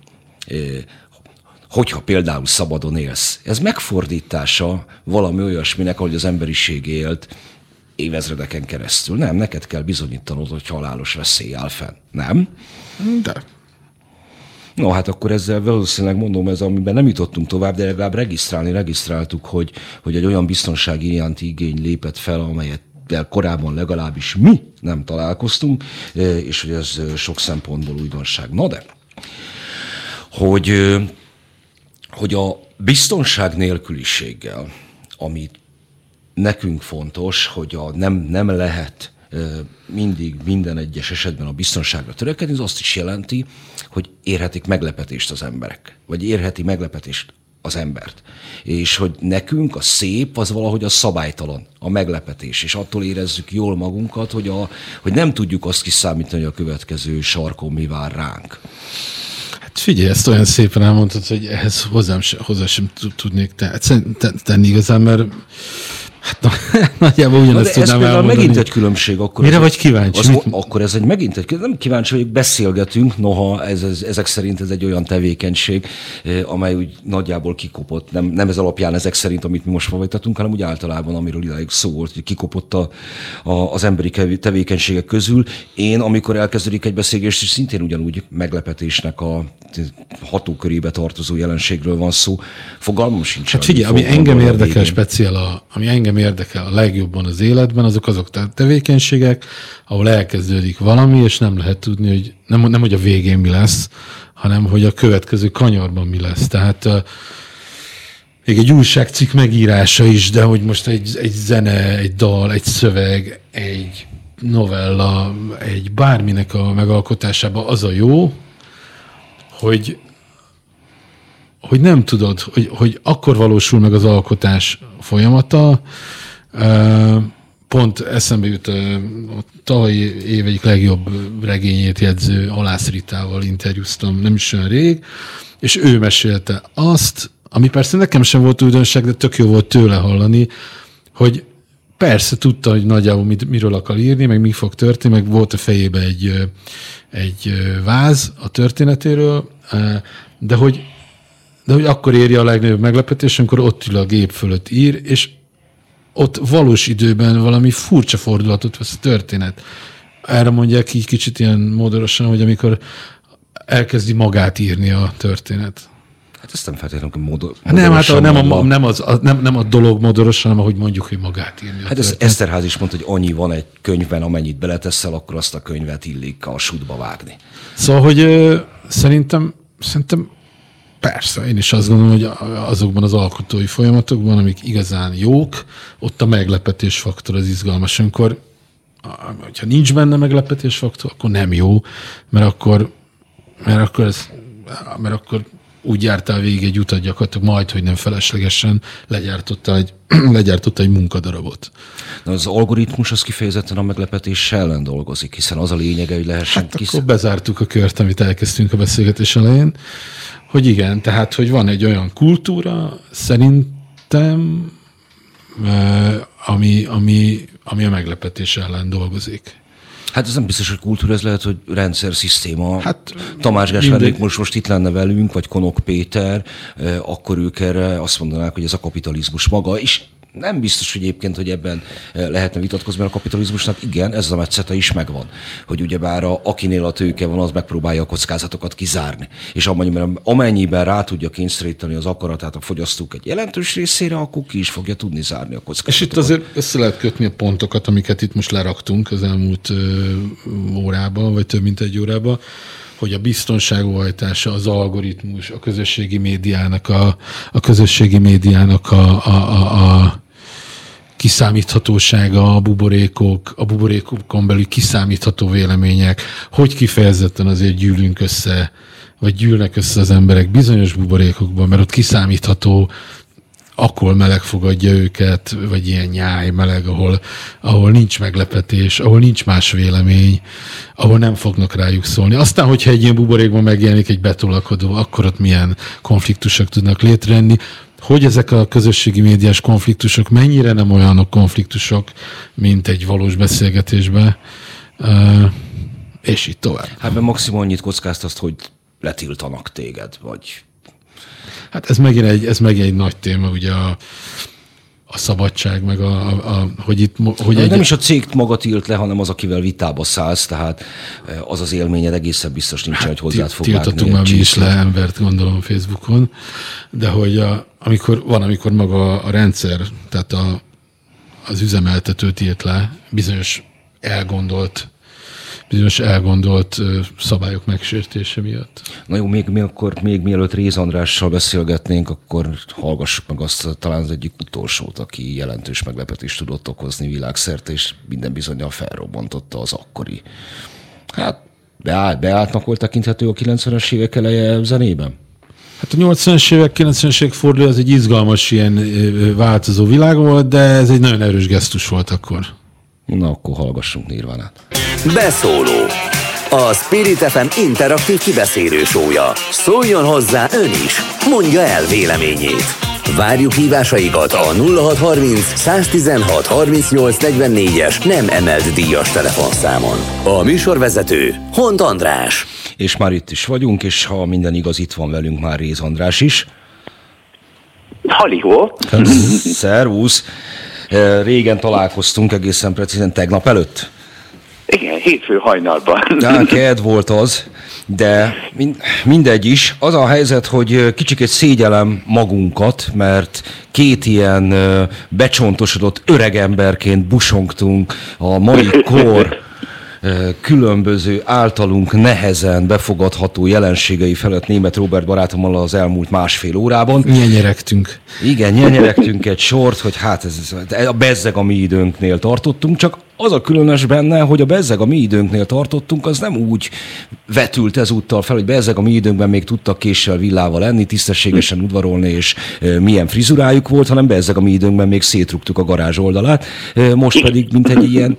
hogyha például szabadon élsz. Ez megfordítása valami olyasminek, ahogy az emberiség élt évezredeken keresztül. Nem, neked kell bizonyítanod, hogy halálos veszély áll fenn. Nem? De. No, hát akkor ezzel valószínűleg mondom, ez amiben nem jutottunk tovább, de legalább regisztrálni regisztráltuk, hogy, hogy egy olyan biztonsági iránti igény lépett fel, amelyet de korábban legalábbis mi nem találkoztunk, és hogy ez sok szempontból újdonság. Na de, hogy hogy a biztonság nélküliséggel, ami nekünk fontos, hogy a nem, nem lehet mindig minden egyes esetben a biztonságra törekedni, az azt is jelenti, hogy érhetik meglepetést az emberek, vagy érheti meglepetést az embert. És hogy nekünk a szép az valahogy a szabálytalan, a meglepetés, és attól érezzük jól magunkat, hogy, a, hogy nem tudjuk azt kiszámítani, hogy a következő sarkon mi vár ránk. Figyelj, ezt olyan szépen elmondtad, hogy ehhez hozzám se, hozzá sem tudnék tenni igazán, mert Hát na, [LAUGHS] nagyjából ugyanezt tudnám ez elmondani. megint egy különbség. Akkor Mire ez vagy kíváncsi? Az, mit? Akkor ez egy megint egy nem kíváncsi vagyok, beszélgetünk, noha ez, ez, ezek szerint ez egy olyan tevékenység, eh, amely úgy nagyjából kikopott, nem, nem ez alapján ezek szerint, amit mi most folytatunk, hanem úgy általában, amiről idáig szó volt, hogy kikopott a, a, az emberi tevékenységek közül. Én, amikor elkezdődik egy beszélgetés, és szintén ugyanúgy meglepetésnek a hatókörébe tartozó jelenségről van szó, fogalmam sincs. Hát figyelj, ami engem érdekel speciál, a, ami engem engem érdekel a legjobban az életben, azok azok tevékenységek, ahol elkezdődik valami, és nem lehet tudni, hogy nem, nem hogy a végén mi lesz, hanem hogy a következő kanyarban mi lesz. Tehát még egy újságcikk megírása is, de hogy most egy, egy zene, egy dal, egy szöveg, egy novella, egy bárminek a megalkotásában az a jó, hogy hogy nem tudod, hogy, hogy akkor valósul meg az alkotás folyamata. Pont eszembe jut a tavalyi év egyik legjobb regényét jegyző Alász Ritával interjúztam nem is olyan rég, és ő mesélte azt, ami persze nekem sem volt újdonság, de tök jó volt tőle hallani, hogy persze tudta, hogy nagyjából mit, miről akar írni, meg mi fog történni, meg volt a fejébe egy, egy váz a történetéről, de hogy de hogy akkor érje a legnagyobb meglepetés, amikor ott ül a gép fölött ír, és ott valós időben valami furcsa fordulatot vesz a történet. Erre mondják így kicsit ilyen módorosan, hogy amikor elkezdi magát írni a történet. Hát ezt nem feltétlenül módo, hát nem, hát a, nem, a, nem, az, a, nem, nem a dolog modorosan, hanem ahogy mondjuk, hogy magát írni. Hát ez Eszterház is mondta, hogy annyi van egy könyvben, amennyit beleteszel, akkor azt a könyvet illik a sútba vágni. Szóval, hogy ö, szerintem, szerintem Persze, én is azt gondolom, hogy azokban az alkotói folyamatokban, amik igazán jók, ott a meglepetés faktor az izgalmas. Amikor, ha nincs benne meglepetés faktor, akkor nem jó, mert akkor, mert akkor, ez, mert akkor úgy jártál végig egy utat gyakorlatilag majd, hogy nem feleslegesen legyártotta egy, [CLEARS THROAT] legyártotta egy munkadarabot. Na, az algoritmus az kifejezetten a meglepetés ellen dolgozik, hiszen az a lényege, hogy lehessen... Hát kis... akkor bezártuk a kört, amit elkezdtünk a beszélgetés elején. Hogy igen, tehát, hogy van egy olyan kultúra, szerintem, ami, ami, ami a meglepetés ellen dolgozik. Hát ez nem biztos, hogy kultúra, ez lehet, hogy rendszer, szisztéma. Hát, Tamás Gáspár most, most itt lenne velünk, vagy Konok Péter, akkor ők erre azt mondanák, hogy ez a kapitalizmus maga, és nem biztos, hogy egyébként, hogy ebben eh, lehetne vitatkozni, mert a kapitalizmusnak igen, ez a metszete is megvan. Hogy ugyebár a, akinél a tőke van, az megpróbálja a kockázatokat kizárni. És amennyiben, amennyiben rá tudja kényszeríteni az akaratát a fogyasztók egy jelentős részére, akkor ki is fogja tudni zárni a kockázatokat. És itt azért össze lehet kötni a pontokat, amiket itt most leraktunk az elmúlt órában, vagy több mint egy órában hogy a biztonságóhajtása, az algoritmus, a közösségi médiának a, a közösségi médiának a, a, a, a kiszámíthatósága, a buborékok, a buborékokon belül kiszámítható vélemények, hogy kifejezetten azért gyűlünk össze, vagy gyűlnek össze az emberek bizonyos buborékokban, mert ott kiszámítható akkor meleg fogadja őket, vagy ilyen nyáj meleg, ahol, ahol nincs meglepetés, ahol nincs más vélemény, ahol nem fognak rájuk szólni. Aztán, hogyha egy ilyen buborékban megjelenik egy betolakodó, akkor ott milyen konfliktusok tudnak létrejönni. Hogy ezek a közösségi médiás konfliktusok mennyire nem olyanok konfliktusok, mint egy valós beszélgetésben, és így tovább. Hát mert maximum annyit kockáztasz, hogy letiltanak téged, vagy Hát ez megint egy, ez megint egy nagy téma, ugye a, a szabadság, meg a, a, a hogy itt... Hogy egy... Nem is a cég maga tilt le, hanem az, akivel vitába szállsz, tehát eh, az az élményed egészen biztos nincsen, hát, hogy hozzád fog Tiltottunk már mi is le embert, gondolom Facebookon, de hogy a, amikor, van, amikor maga a rendszer, tehát a, az üzemeltető tilt le bizonyos elgondolt bizonyos elgondolt szabályok megsértése miatt. Na jó, még, mi akkor, még mielőtt Réz Andrással beszélgetnénk, akkor hallgassuk meg azt talán az egyik utolsót, aki jelentős meglepetést tudott okozni világszerte, és minden bizonyal felrobbantotta az akkori. Hát beállt, beálltnak volt tekinthető a 90-es évek eleje zenében? Hát a 80-es évek, 90-es évek forduló az egy izgalmas ilyen változó világ volt, de ez egy nagyon erős gesztus volt akkor. Na, akkor hallgassunk Nirvánát. Beszóló. A Spirit FM interaktív kibeszélő sója. Szóljon hozzá ön is. Mondja el véleményét. Várjuk hívásaikat a 0630 116 38 es nem emelt díjas telefonszámon. A műsorvezető Hont András. És már itt is vagyunk, és ha minden igaz, itt van velünk már Réz András is. Halihó. [LAUGHS] Szervusz. Régen találkoztunk, egészen precízen tegnap előtt. Igen, hétfő hajnalban. Ja, ked volt az, de mindegy is. Az a helyzet, hogy kicsit szégyelem magunkat, mert két ilyen becsontosodott öregemberként busongtunk a mai kor különböző általunk nehezen befogadható jelenségei felett német Robert barátommal az elmúlt másfél órában. Nyenyeregtünk. Igen, nyenyeregtünk egy sort, hogy hát ez, ez a bezzeg a mi időnknél tartottunk, csak az a különös benne, hogy a bezzeg a mi időnknél tartottunk, az nem úgy vetült ezúttal fel, hogy bezzeg a mi időnkben még tudtak késsel villával lenni, tisztességesen udvarolni, és milyen frizurájuk volt, hanem bezzeg a mi időnkben még szétrugtuk a garázs oldalát. Most pedig, mint egy ilyen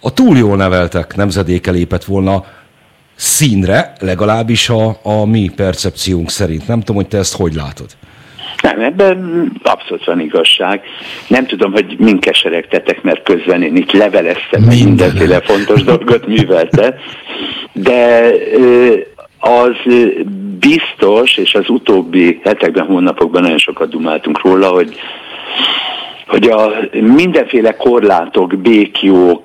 a túl jól neveltek nemzedéke lépett volna színre, legalábbis a, a mi percepciónk szerint. Nem tudom, hogy te ezt hogy látod. Nem, ebben abszolút van igazság. Nem tudom, hogy min keseregtetek, mert közben én itt leveleztem, Minden. mindenféle fontos dolgot művelte, de az biztos, és az utóbbi hetekben, hónapokban nagyon sokat dumáltunk róla, hogy hogy a mindenféle korlátok, békjók,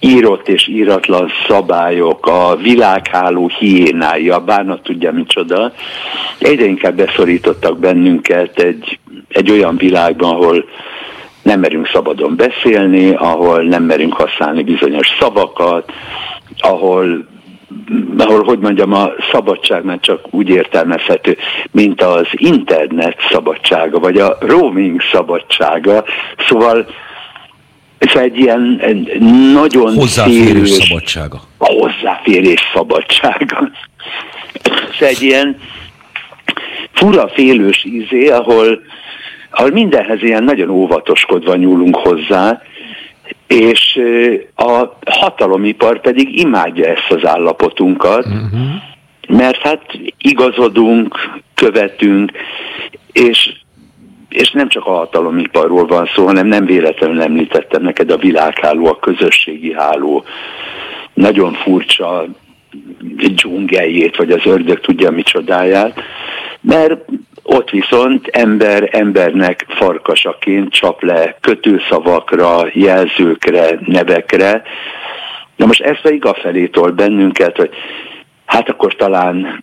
írott és íratlan szabályok, a világháló hiénája, bánat tudja micsoda, egyre inkább beszorítottak bennünket egy, egy olyan világban, ahol nem merünk szabadon beszélni, ahol nem merünk használni bizonyos szavakat, ahol ahol, hogy mondjam, a szabadság már csak úgy értelmezhető, mint az internet szabadsága, vagy a roaming szabadsága. Szóval ez egy ilyen egy nagyon Hozzáférés szélős, szabadsága. A hozzáférés szabadsága. Ez egy ilyen fura félős ízé, ahol, ahol mindenhez ilyen nagyon óvatoskodva nyúlunk hozzá, és a hatalomipar pedig imádja ezt az állapotunkat, uh-huh. mert hát igazodunk, követünk, és és nem csak a hatalomiparról van szó, hanem nem véletlenül említettem neked a világháló, a közösségi háló, nagyon furcsa dzsungeljét, vagy az ördög tudja micsodáját, mert ott viszont ember embernek farkasaként csap le kötőszavakra, jelzőkre, nevekre. Na most ez pedig afelé tol bennünket, hogy hát akkor talán,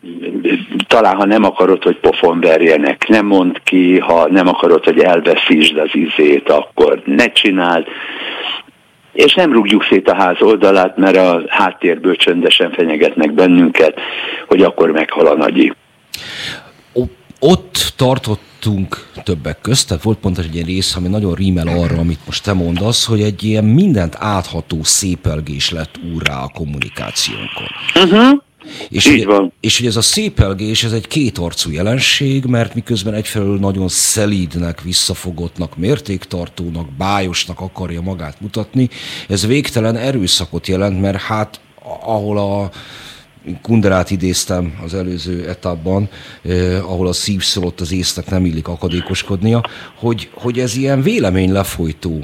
talán ha nem akarod, hogy pofon verjenek, nem mond ki, ha nem akarod, hogy elveszítsd az izét, akkor ne csináld. És nem rúgjuk szét a ház oldalát, mert a háttérből csöndesen fenyegetnek bennünket, hogy akkor meghal a nagyi ott tartottunk többek közt, tehát volt pont egy ilyen rész, ami nagyon rímel arra, amit most te mondasz, hogy egy ilyen mindent átható szépelgés lett úrrá a kommunikációnkon. Uh-huh. És, Így ugye, van. és ugye ez a szépelgés, ez egy kétarcú jelenség, mert miközben egyfelől nagyon szelídnek, visszafogottnak, mértéktartónak, bájosnak akarja magát mutatni, ez végtelen erőszakot jelent, mert hát ahol a Kunderát idéztem az előző etapban, eh, ahol a szív szólott az észnek nem illik akadékoskodnia, hogy, hogy ez ilyen vélemény lefolytó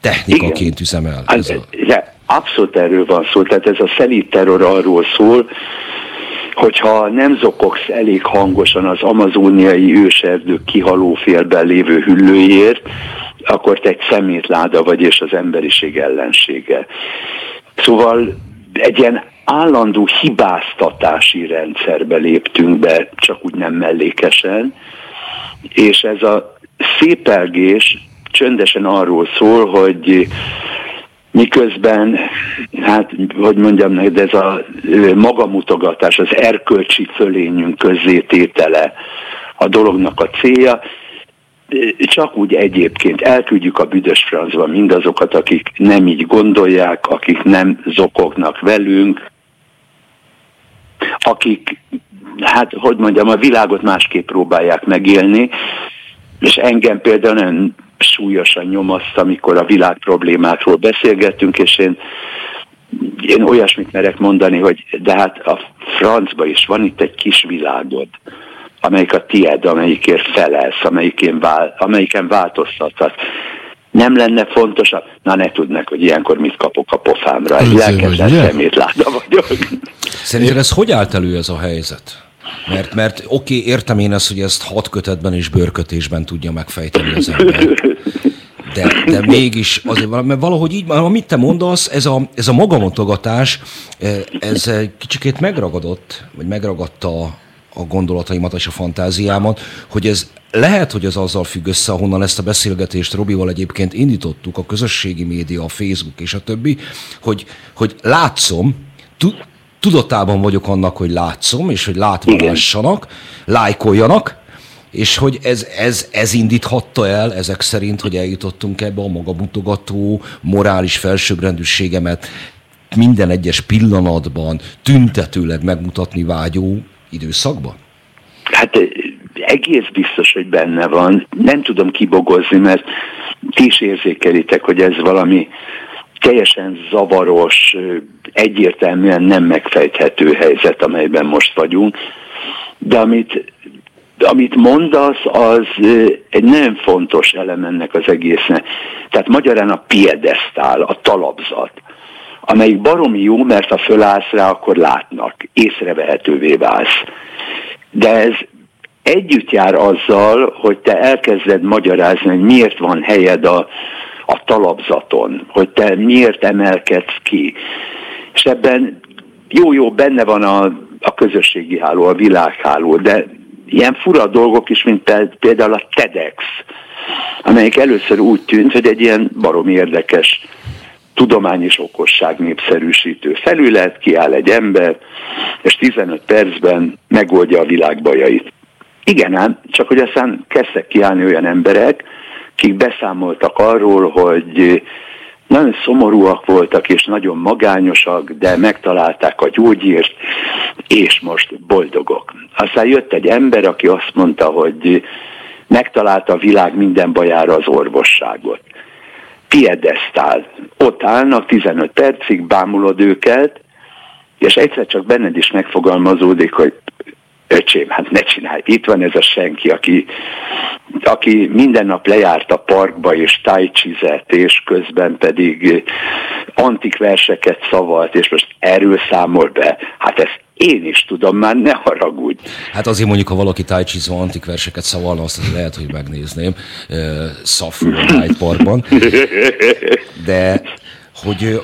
technikaként üzemel. Hát, Ez a, de abszolút erről van szó, tehát ez a szelíd terror arról szól, hogyha nem zokogsz elég hangosan az amazóniai őserdők kihaló félben lévő hüllőjért, akkor te egy szemétláda vagy, és az emberiség ellensége. Szóval egy ilyen állandó hibáztatási rendszerbe léptünk be, csak úgy nem mellékesen, és ez a szépelgés csöndesen arról szól, hogy miközben, hát, hogy mondjam neked, ez a magamutogatás, az erkölcsi fölényünk közzététele a dolognak a célja, csak úgy egyébként elküldjük a büdös francba mindazokat, akik nem így gondolják, akik nem zokognak velünk, akik, hát hogy mondjam, a világot másképp próbálják megélni, és engem például nagyon súlyosan nyomaszt, amikor a világ problémákról beszélgettünk, és én, én olyasmit merek mondani, hogy de hát a francba is van itt egy kis világod, amelyik a tied, amelyikért felelsz, amelyiken, vál, amelyiken változtathatsz. Nem lenne fontosabb? Na ne tudd meg, hogy ilyenkor mit kapok a pofámra. Egy lelketlen ugye? szemétláda vagyok. Szerinted ez hogy állt elő ez a helyzet? Mert, mert oké, okay, értem én ezt, hogy ezt hat kötetben és bőrkötésben tudja megfejteni az ember. De, de mégis azért, mert valahogy így, amit te mondasz, ez a, ez a magamutogatás, eh, ez kicsikét megragadott, vagy megragadta a, gondolataimat és a fantáziámat, hogy ez lehet, hogy ez azzal függ össze, ahonnan ezt a beszélgetést Robival egyébként indítottuk, a közösségi média, a Facebook és a többi, hogy, hogy látszom, tu- tudatában vagyok annak, hogy látszom, és hogy lássanak, lájkoljanak, és hogy ez, ez, ez indíthatta el ezek szerint, hogy eljutottunk ebbe a magamutogató, morális felsőbbrendűségemet minden egyes pillanatban tüntetőleg megmutatni vágyó időszakban? Hát ö, egész biztos, hogy benne van. Nem tudom kibogozni, mert ti is érzékelitek, hogy ez valami teljesen zavaros, ö, egyértelműen nem megfejthető helyzet, amelyben most vagyunk. De amit, amit mondasz, az ö, egy nagyon fontos elem ennek az egésznek. Tehát magyarán a piedesztál, a talapzat amelyik baromi jó, mert ha fölállsz rá, akkor látnak, észrevehetővé válsz. De ez együtt jár azzal, hogy te elkezded magyarázni, hogy miért van helyed a, a talapzaton, hogy te miért emelkedsz ki. És ebben jó-jó benne van a, a közösségi háló, a világháló, de ilyen fura dolgok is, mint például a TEDx, amelyik először úgy tűnt, hogy egy ilyen baromi érdekes tudomány és okosság népszerűsítő felület, kiáll egy ember, és 15 percben megoldja a világ bajait. Igen ám, csak hogy aztán kezdtek kiállni olyan emberek, akik beszámoltak arról, hogy nagyon szomorúak voltak és nagyon magányosak, de megtalálták a gyógyírt, és most boldogok. Aztán jött egy ember, aki azt mondta, hogy megtalálta a világ minden bajára az orvosságot piedesztál. Ott állnak 15 percig, bámulod őket, és egyszer csak benned is megfogalmazódik, hogy öcsém, hát ne csinálj, itt van ez a senki, aki, aki minden nap lejárt a parkba és tájcsizett, és közben pedig antik verseket szavalt, és most erről számol be. Hát ezt én is tudom, már ne haragudj. Hát azért mondjuk, ha valaki tájcsizva antik verseket szavalna, azt azért lehet, hogy megnézném Szafú a Hyde Parkban. [LAUGHS] De hogy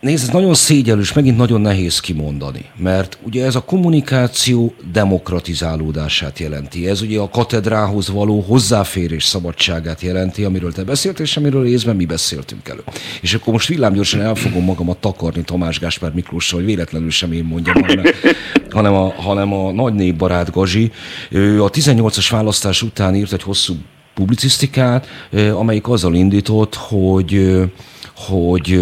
Nézd, ez nagyon szégyelős, megint nagyon nehéz kimondani, mert ugye ez a kommunikáció demokratizálódását jelenti. Ez ugye a katedrához való hozzáférés szabadságát jelenti, amiről te beszéltél, és amiről részben mi beszéltünk elő. És akkor most villámgyorsan el fogom magamat takarni Tamás Gáspár Miklóssal, hogy véletlenül sem én mondjam, hanem hanem a, hanem a nagy népbarát Gazsi. Ő a 18-as választás után írt egy hosszú publicisztikát, amelyik azzal indított, hogy, hogy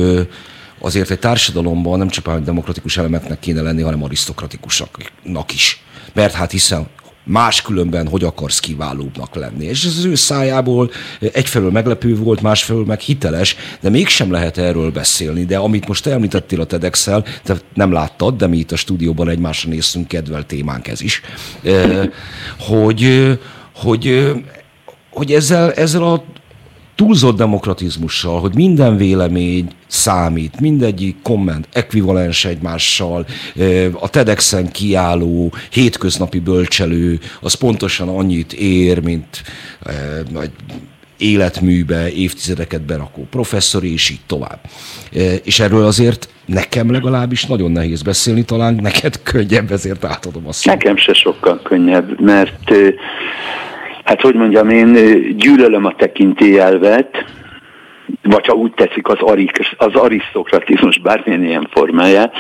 azért egy társadalomban nem csak demokratikus elemeknek kéne lenni, hanem arisztokratikusaknak is. Mert hát hiszen máskülönben hogy akarsz kiválóbbnak lenni. És ez az ő szájából egyfelől meglepő volt, másfelől meg hiteles, de mégsem lehet erről beszélni. De amit most te említettél a tedex te nem láttad, de mi itt a stúdióban egymásra néztünk, kedvel témánk ez is, hogy, hogy, hogy ezzel, ezzel a túlzott demokratizmussal, hogy minden vélemény számít, mindegyik komment ekvivalens egymással, a TEDx-en kiálló hétköznapi bölcselő, az pontosan annyit ér, mint egy életműbe évtizedeket berakó professzor, és így tovább. És erről azért nekem legalábbis nagyon nehéz beszélni, talán neked könnyebb, ezért átadom azt. Nekem se sokkal könnyebb, mert hát hogy mondjam, én gyűlölöm a tekintélyelvet, vagy ha úgy tetszik, az, arik, az arisztokratizmus bármilyen ilyen formája,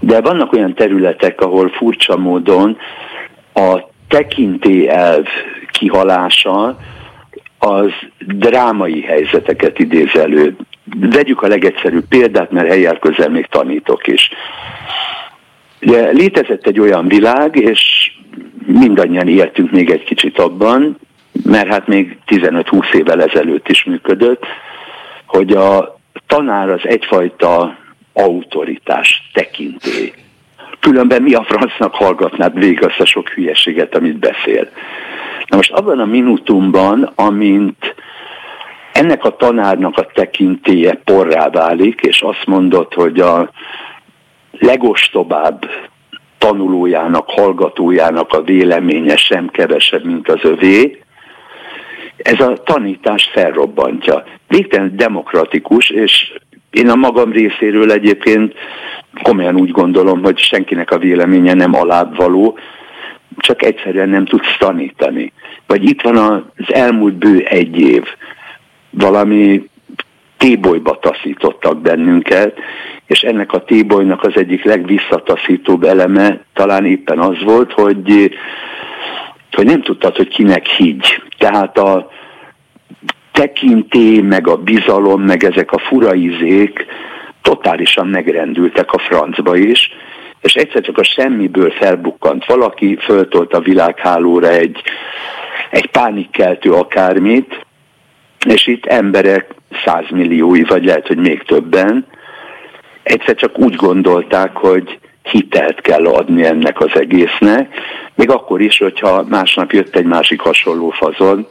de vannak olyan területek, ahol furcsa módon a tekintélyelv kihalása az drámai helyzeteket idéz elő. Vegyük a legegyszerűbb példát, mert helyjel közel még tanítok is. Ugye létezett egy olyan világ, és mindannyian éltünk még egy kicsit abban, mert hát még 15-20 évvel ezelőtt is működött, hogy a tanár az egyfajta autoritás tekintély. Különben mi a francnak hallgatnád végig azt a sok hülyeséget, amit beszél. Na most abban a minutumban, amint ennek a tanárnak a tekintéje porrá válik, és azt mondott, hogy a legostobább tanulójának, hallgatójának a véleménye sem kevesebb, mint az övé, ez a tanítás felrobbantja. Végtelen demokratikus, és én a magam részéről egyébként komolyan úgy gondolom, hogy senkinek a véleménye nem alábbvaló, csak egyszerűen nem tudsz tanítani. Vagy itt van az elmúlt bő egy év, valami tébolyba taszítottak bennünket, és ennek a tébolynak az egyik legvisszataszítóbb eleme talán éppen az volt, hogy, hogy nem tudtad, hogy kinek higgy. Tehát a tekinté, meg a bizalom, meg ezek a furaizék totálisan megrendültek a francba is, és egyszer csak a semmiből felbukkant valaki, föltolt a világhálóra egy, egy pánikkeltő akármit, és itt emberek százmilliói, vagy lehet, hogy még többen, egyszer csak úgy gondolták, hogy hitelt kell adni ennek az egésznek, még akkor is, hogyha másnap jött egy másik hasonló fazon,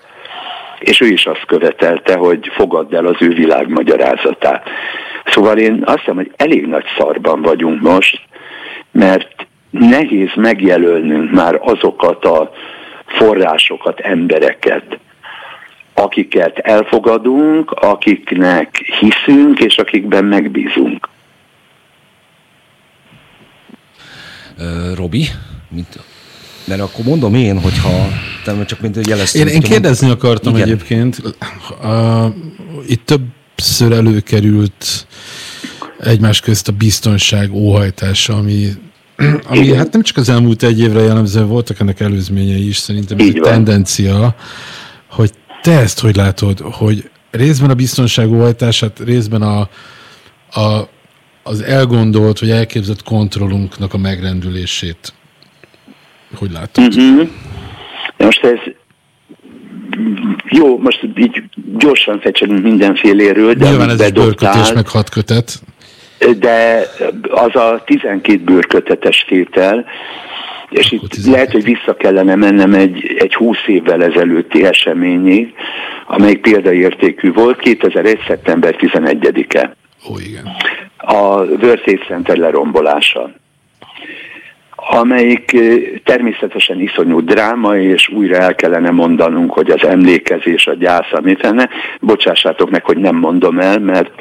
és ő is azt követelte, hogy fogadd el az ő világmagyarázatát. Szóval én azt hiszem, hogy elég nagy szarban vagyunk most, mert nehéz megjelölnünk már azokat a forrásokat, embereket, akiket elfogadunk, akiknek hiszünk, és akikben megbízunk. Robi, mint mert akkor mondom én, hogyha te csak mint jeleztem. Én, én kérdezni mond... akartam Igen. egyébként. Uh, itt többször előkerült egymás közt a biztonság óhajtása, ami ami hát nem csak az elmúlt egy évre jellemző, voltak ennek előzményei is, szerintem ez egy tendencia, hogy te ezt hogy látod, hogy részben a biztonság óhajtását, részben a, a, az elgondolt, vagy elképzett kontrollunknak a megrendülését hogy látod? Uh-huh. Most ez jó, most így gyorsan fecselünk mindenféléről. De Nyilván ez egy bőrkötés, meg hat kötet. De az a 12 bőrkötetes tétel, és Akkor itt 12. lehet, hogy vissza kellene mennem egy, egy 20 évvel ezelőtti eseményig, amely példaértékű volt, 2001. szeptember 11-e. Ó, igen. A World Center lerombolása amelyik természetesen iszonyú dráma, és újra el kellene mondanunk, hogy az emlékezés, a gyász, amit enne, bocsássátok meg, hogy nem mondom el, mert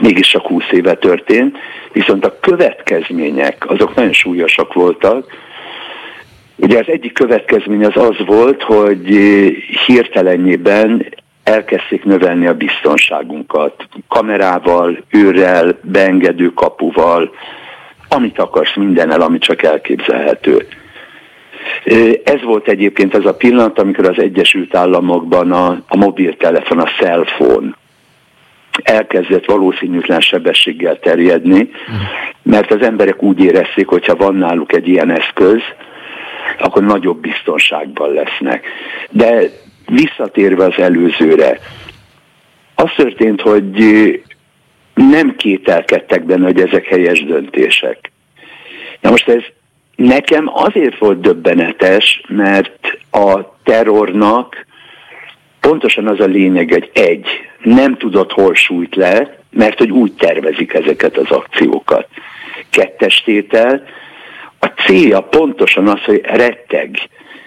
mégis csak 20 éve történt, viszont a következmények azok nagyon súlyosak voltak, Ugye az egyik következmény az az volt, hogy hirtelenjében elkezdték növelni a biztonságunkat kamerával, őrrel, beengedő kapuval, amit akarsz mindennel, ami csak elképzelhető. Ez volt egyébként az a pillanat, amikor az Egyesült Államokban a, a mobiltelefon, a cellphone elkezdett valószínűtlen sebességgel terjedni, mert az emberek úgy érezték, hogyha van náluk egy ilyen eszköz, akkor nagyobb biztonságban lesznek. De visszatérve az előzőre, az történt, hogy nem kételkedtek benne, hogy ezek helyes döntések. Na most ez nekem azért volt döbbenetes, mert a terrornak pontosan az a lényeg, hogy egy, nem tudott hol sújt le, mert hogy úgy tervezik ezeket az akciókat. Kettes tétel, a célja pontosan az, hogy retteg,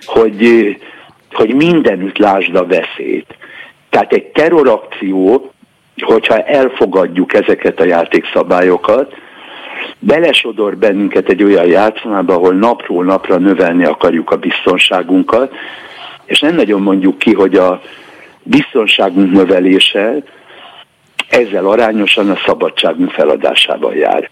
hogy, hogy mindenütt lásd a veszélyt. Tehát egy terrorakció, hogyha elfogadjuk ezeket a játékszabályokat, belesodor bennünket egy olyan játszmába, ahol napról napra növelni akarjuk a biztonságunkat, és nem nagyon mondjuk ki, hogy a biztonságunk növelése ezzel arányosan a szabadságunk feladásával jár.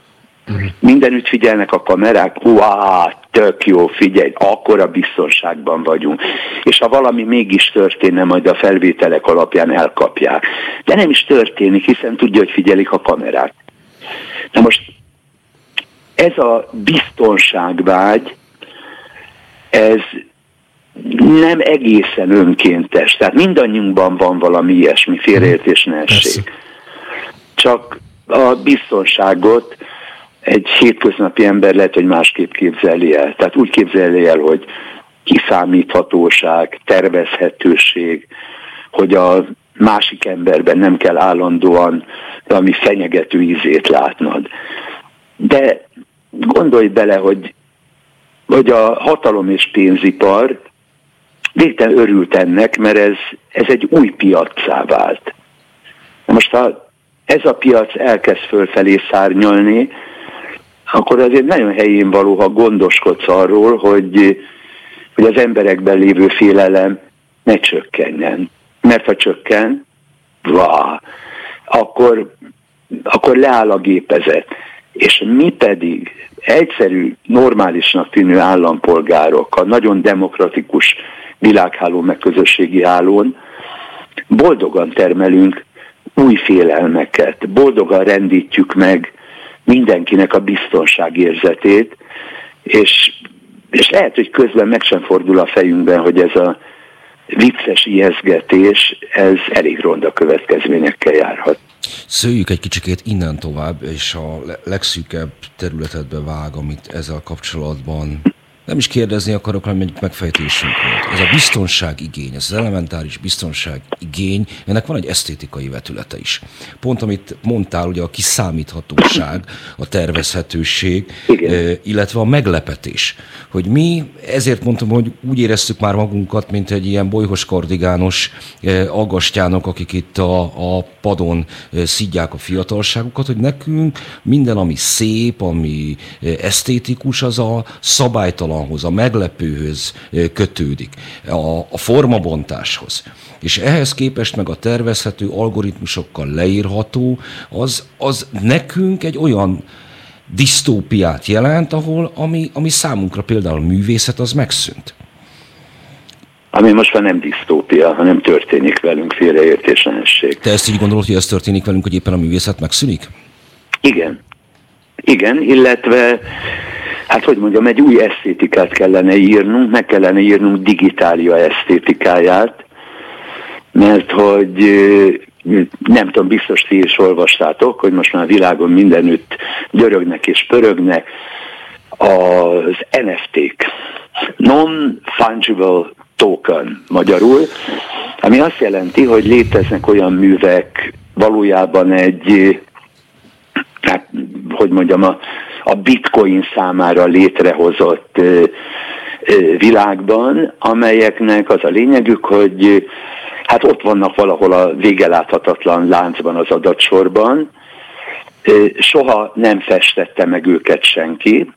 Uh-huh. Mindenütt figyelnek a kamerák, uá, tök jó, figyelj, akkor a biztonságban vagyunk. És ha valami mégis történne, majd a felvételek alapján elkapják. De nem is történik, hiszen tudja, hogy figyelik a kamerát. Na most ez a biztonságvágy, ez nem egészen önkéntes. Tehát mindannyiunkban van valami ilyesmi félreértés ne essék. Csak a biztonságot egy hétköznapi ember lehet, hogy másképp képzeli el. Tehát úgy képzeli el, hogy kiszámíthatóság, tervezhetőség, hogy a másik emberben nem kell állandóan valami fenyegető ízét látnod. De gondolj bele, hogy, hogy a hatalom és pénzipar végtelen örült ennek, mert ez, ez egy új piacá vált. Most ha ez a piac elkezd fölfelé szárnyalni, akkor azért nagyon helyén való, ha gondoskodsz arról, hogy, hogy az emberekben lévő félelem ne csökkenjen. Mert ha csökken, vá, akkor, akkor leáll a gépezet. És mi pedig egyszerű, normálisnak tűnő állampolgárok a nagyon demokratikus világháló meg közösségi hálón boldogan termelünk új félelmeket, boldogan rendítjük meg mindenkinek a biztonságérzetét, és, és lehet, hogy közben meg sem fordul a fejünkben, hogy ez a vicces ijeszgetés, ez elég ronda következményekkel járhat. Szőjük egy kicsikét innen tovább, és a legszűkebb területedbe vág, amit ezzel kapcsolatban nem is kérdezni akarok, hanem egy megfejtésünk volt. Ez a biztonság igény, ez az elementáris biztonság igény, ennek van egy esztétikai vetülete is. Pont amit mondtál, ugye a kiszámíthatóság, a tervezhetőség, Igen. illetve a meglepetés. Hogy mi, ezért mondtam, hogy úgy éreztük már magunkat, mint egy ilyen bolyhos kardigános aggastyánok, akik itt a, a padon szidják a fiatalságukat, hogy nekünk minden, ami szép, ami esztétikus, az a szabálytalan izgalomhoz, a meglepőhöz kötődik, a, a formabontáshoz. És ehhez képest meg a tervezhető algoritmusokkal leírható, az, az nekünk egy olyan disztópiát jelent, ahol ami, ami számunkra például a művészet az megszűnt. Ami most már nem disztópia, hanem történik velünk félreértésenesség. Te ezt így gondolod, hogy ez történik velünk, hogy éppen a művészet megszűnik? Igen. Igen, illetve hát hogy mondjam, egy új esztétikát kellene írnunk, meg kellene írnunk digitália esztétikáját, mert hogy nem tudom, biztos ti is olvastátok, hogy most már a világon mindenütt dörögnek és pörögnek az NFT-k. Non-fungible token magyarul, ami azt jelenti, hogy léteznek olyan művek, valójában egy, hát, hogy mondjam, a a bitcoin számára létrehozott világban, amelyeknek az a lényegük, hogy hát ott vannak valahol a végeláthatatlan láncban az adatsorban, soha nem festette meg őket senki,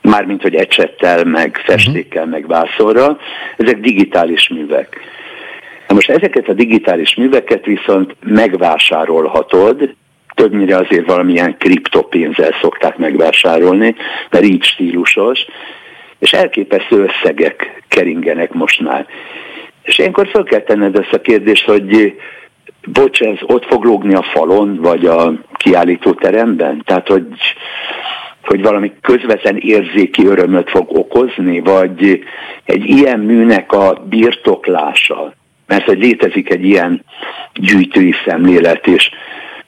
mármint hogy ecsettel, meg festékkel, meg vászorra, ezek digitális művek. Na most ezeket a digitális műveket viszont megvásárolhatod többnyire azért valamilyen kriptopénzzel szokták megvásárolni, mert így stílusos, és elképesztő összegek keringenek most már. És ilyenkor fel kell tenned ezt a kérdést, hogy bocs, ez ott fog lógni a falon, vagy a kiállítóteremben? Tehát, hogy, hogy valami közvetlen érzéki örömöt fog okozni, vagy egy ilyen műnek a birtoklása, mert hogy létezik egy ilyen gyűjtői szemlélet, és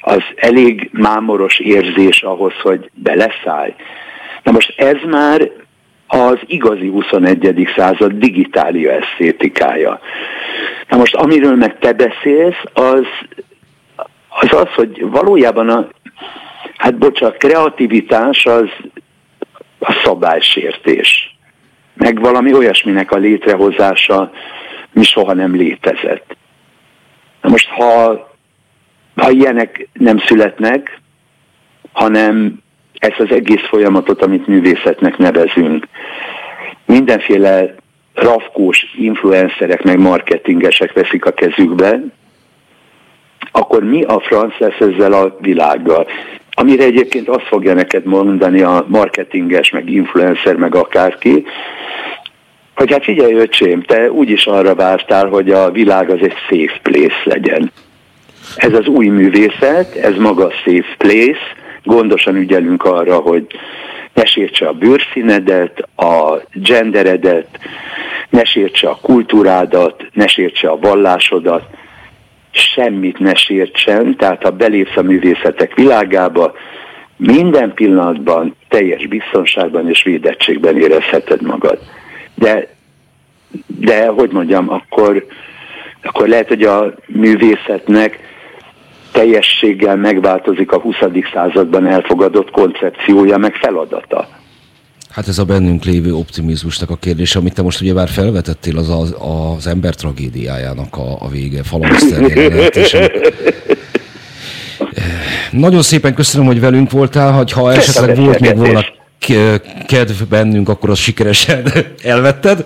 az elég mámoros érzés ahhoz, hogy beleszállj. Na most ez már az igazi 21. század digitália esztétikája. Na most amiről meg te beszélsz, az az, az hogy valójában a, hát bocsánat, a kreativitás az a szabálysértés. Meg valami olyasminek a létrehozása mi soha nem létezett. Na most, ha, ha ilyenek nem születnek, hanem ezt az egész folyamatot, amit művészetnek nevezünk, mindenféle rafkós influencerek meg marketingesek veszik a kezükbe, akkor mi a franc lesz ezzel a világgal? Amire egyébként azt fogja neked mondani a marketinges, meg influencer, meg akárki, hogy hát figyelj öcsém, te úgyis arra vártál, hogy a világ az egy safe place legyen. Ez az új művészet, ez maga safe place, gondosan ügyelünk arra, hogy ne sértse a bőrszínedet, a genderedet, ne sértse a kultúrádat, ne sértse a vallásodat, semmit ne sértsen, tehát ha belépsz a művészetek világába, minden pillanatban teljes biztonságban és védettségben érezheted magad. De, de hogy mondjam, akkor, akkor lehet, hogy a művészetnek teljességgel megváltozik a 20. században elfogadott koncepciója, meg feladata. Hát ez a bennünk lévő optimizmusnak a kérdés, amit te most ugye már felvetettél, az az, az ember tragédiájának a, a vége, falameszter [LAUGHS] Nagyon szépen köszönöm, hogy velünk voltál, hogy ha esetleg volt még volna kedv bennünk, akkor az sikeresen [LAUGHS] elvetted.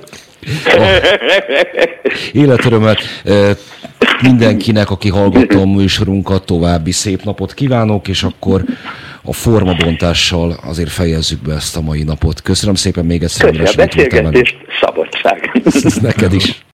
Életörömet mindenkinek, aki hallgatta a műsorunkat, további szép napot kívánok, és akkor a formabontással azért fejezzük be ezt a mai napot. Köszönöm szépen még egyszer. Köszönöm a beszélgetést, szabadság. [LAUGHS] Neked is.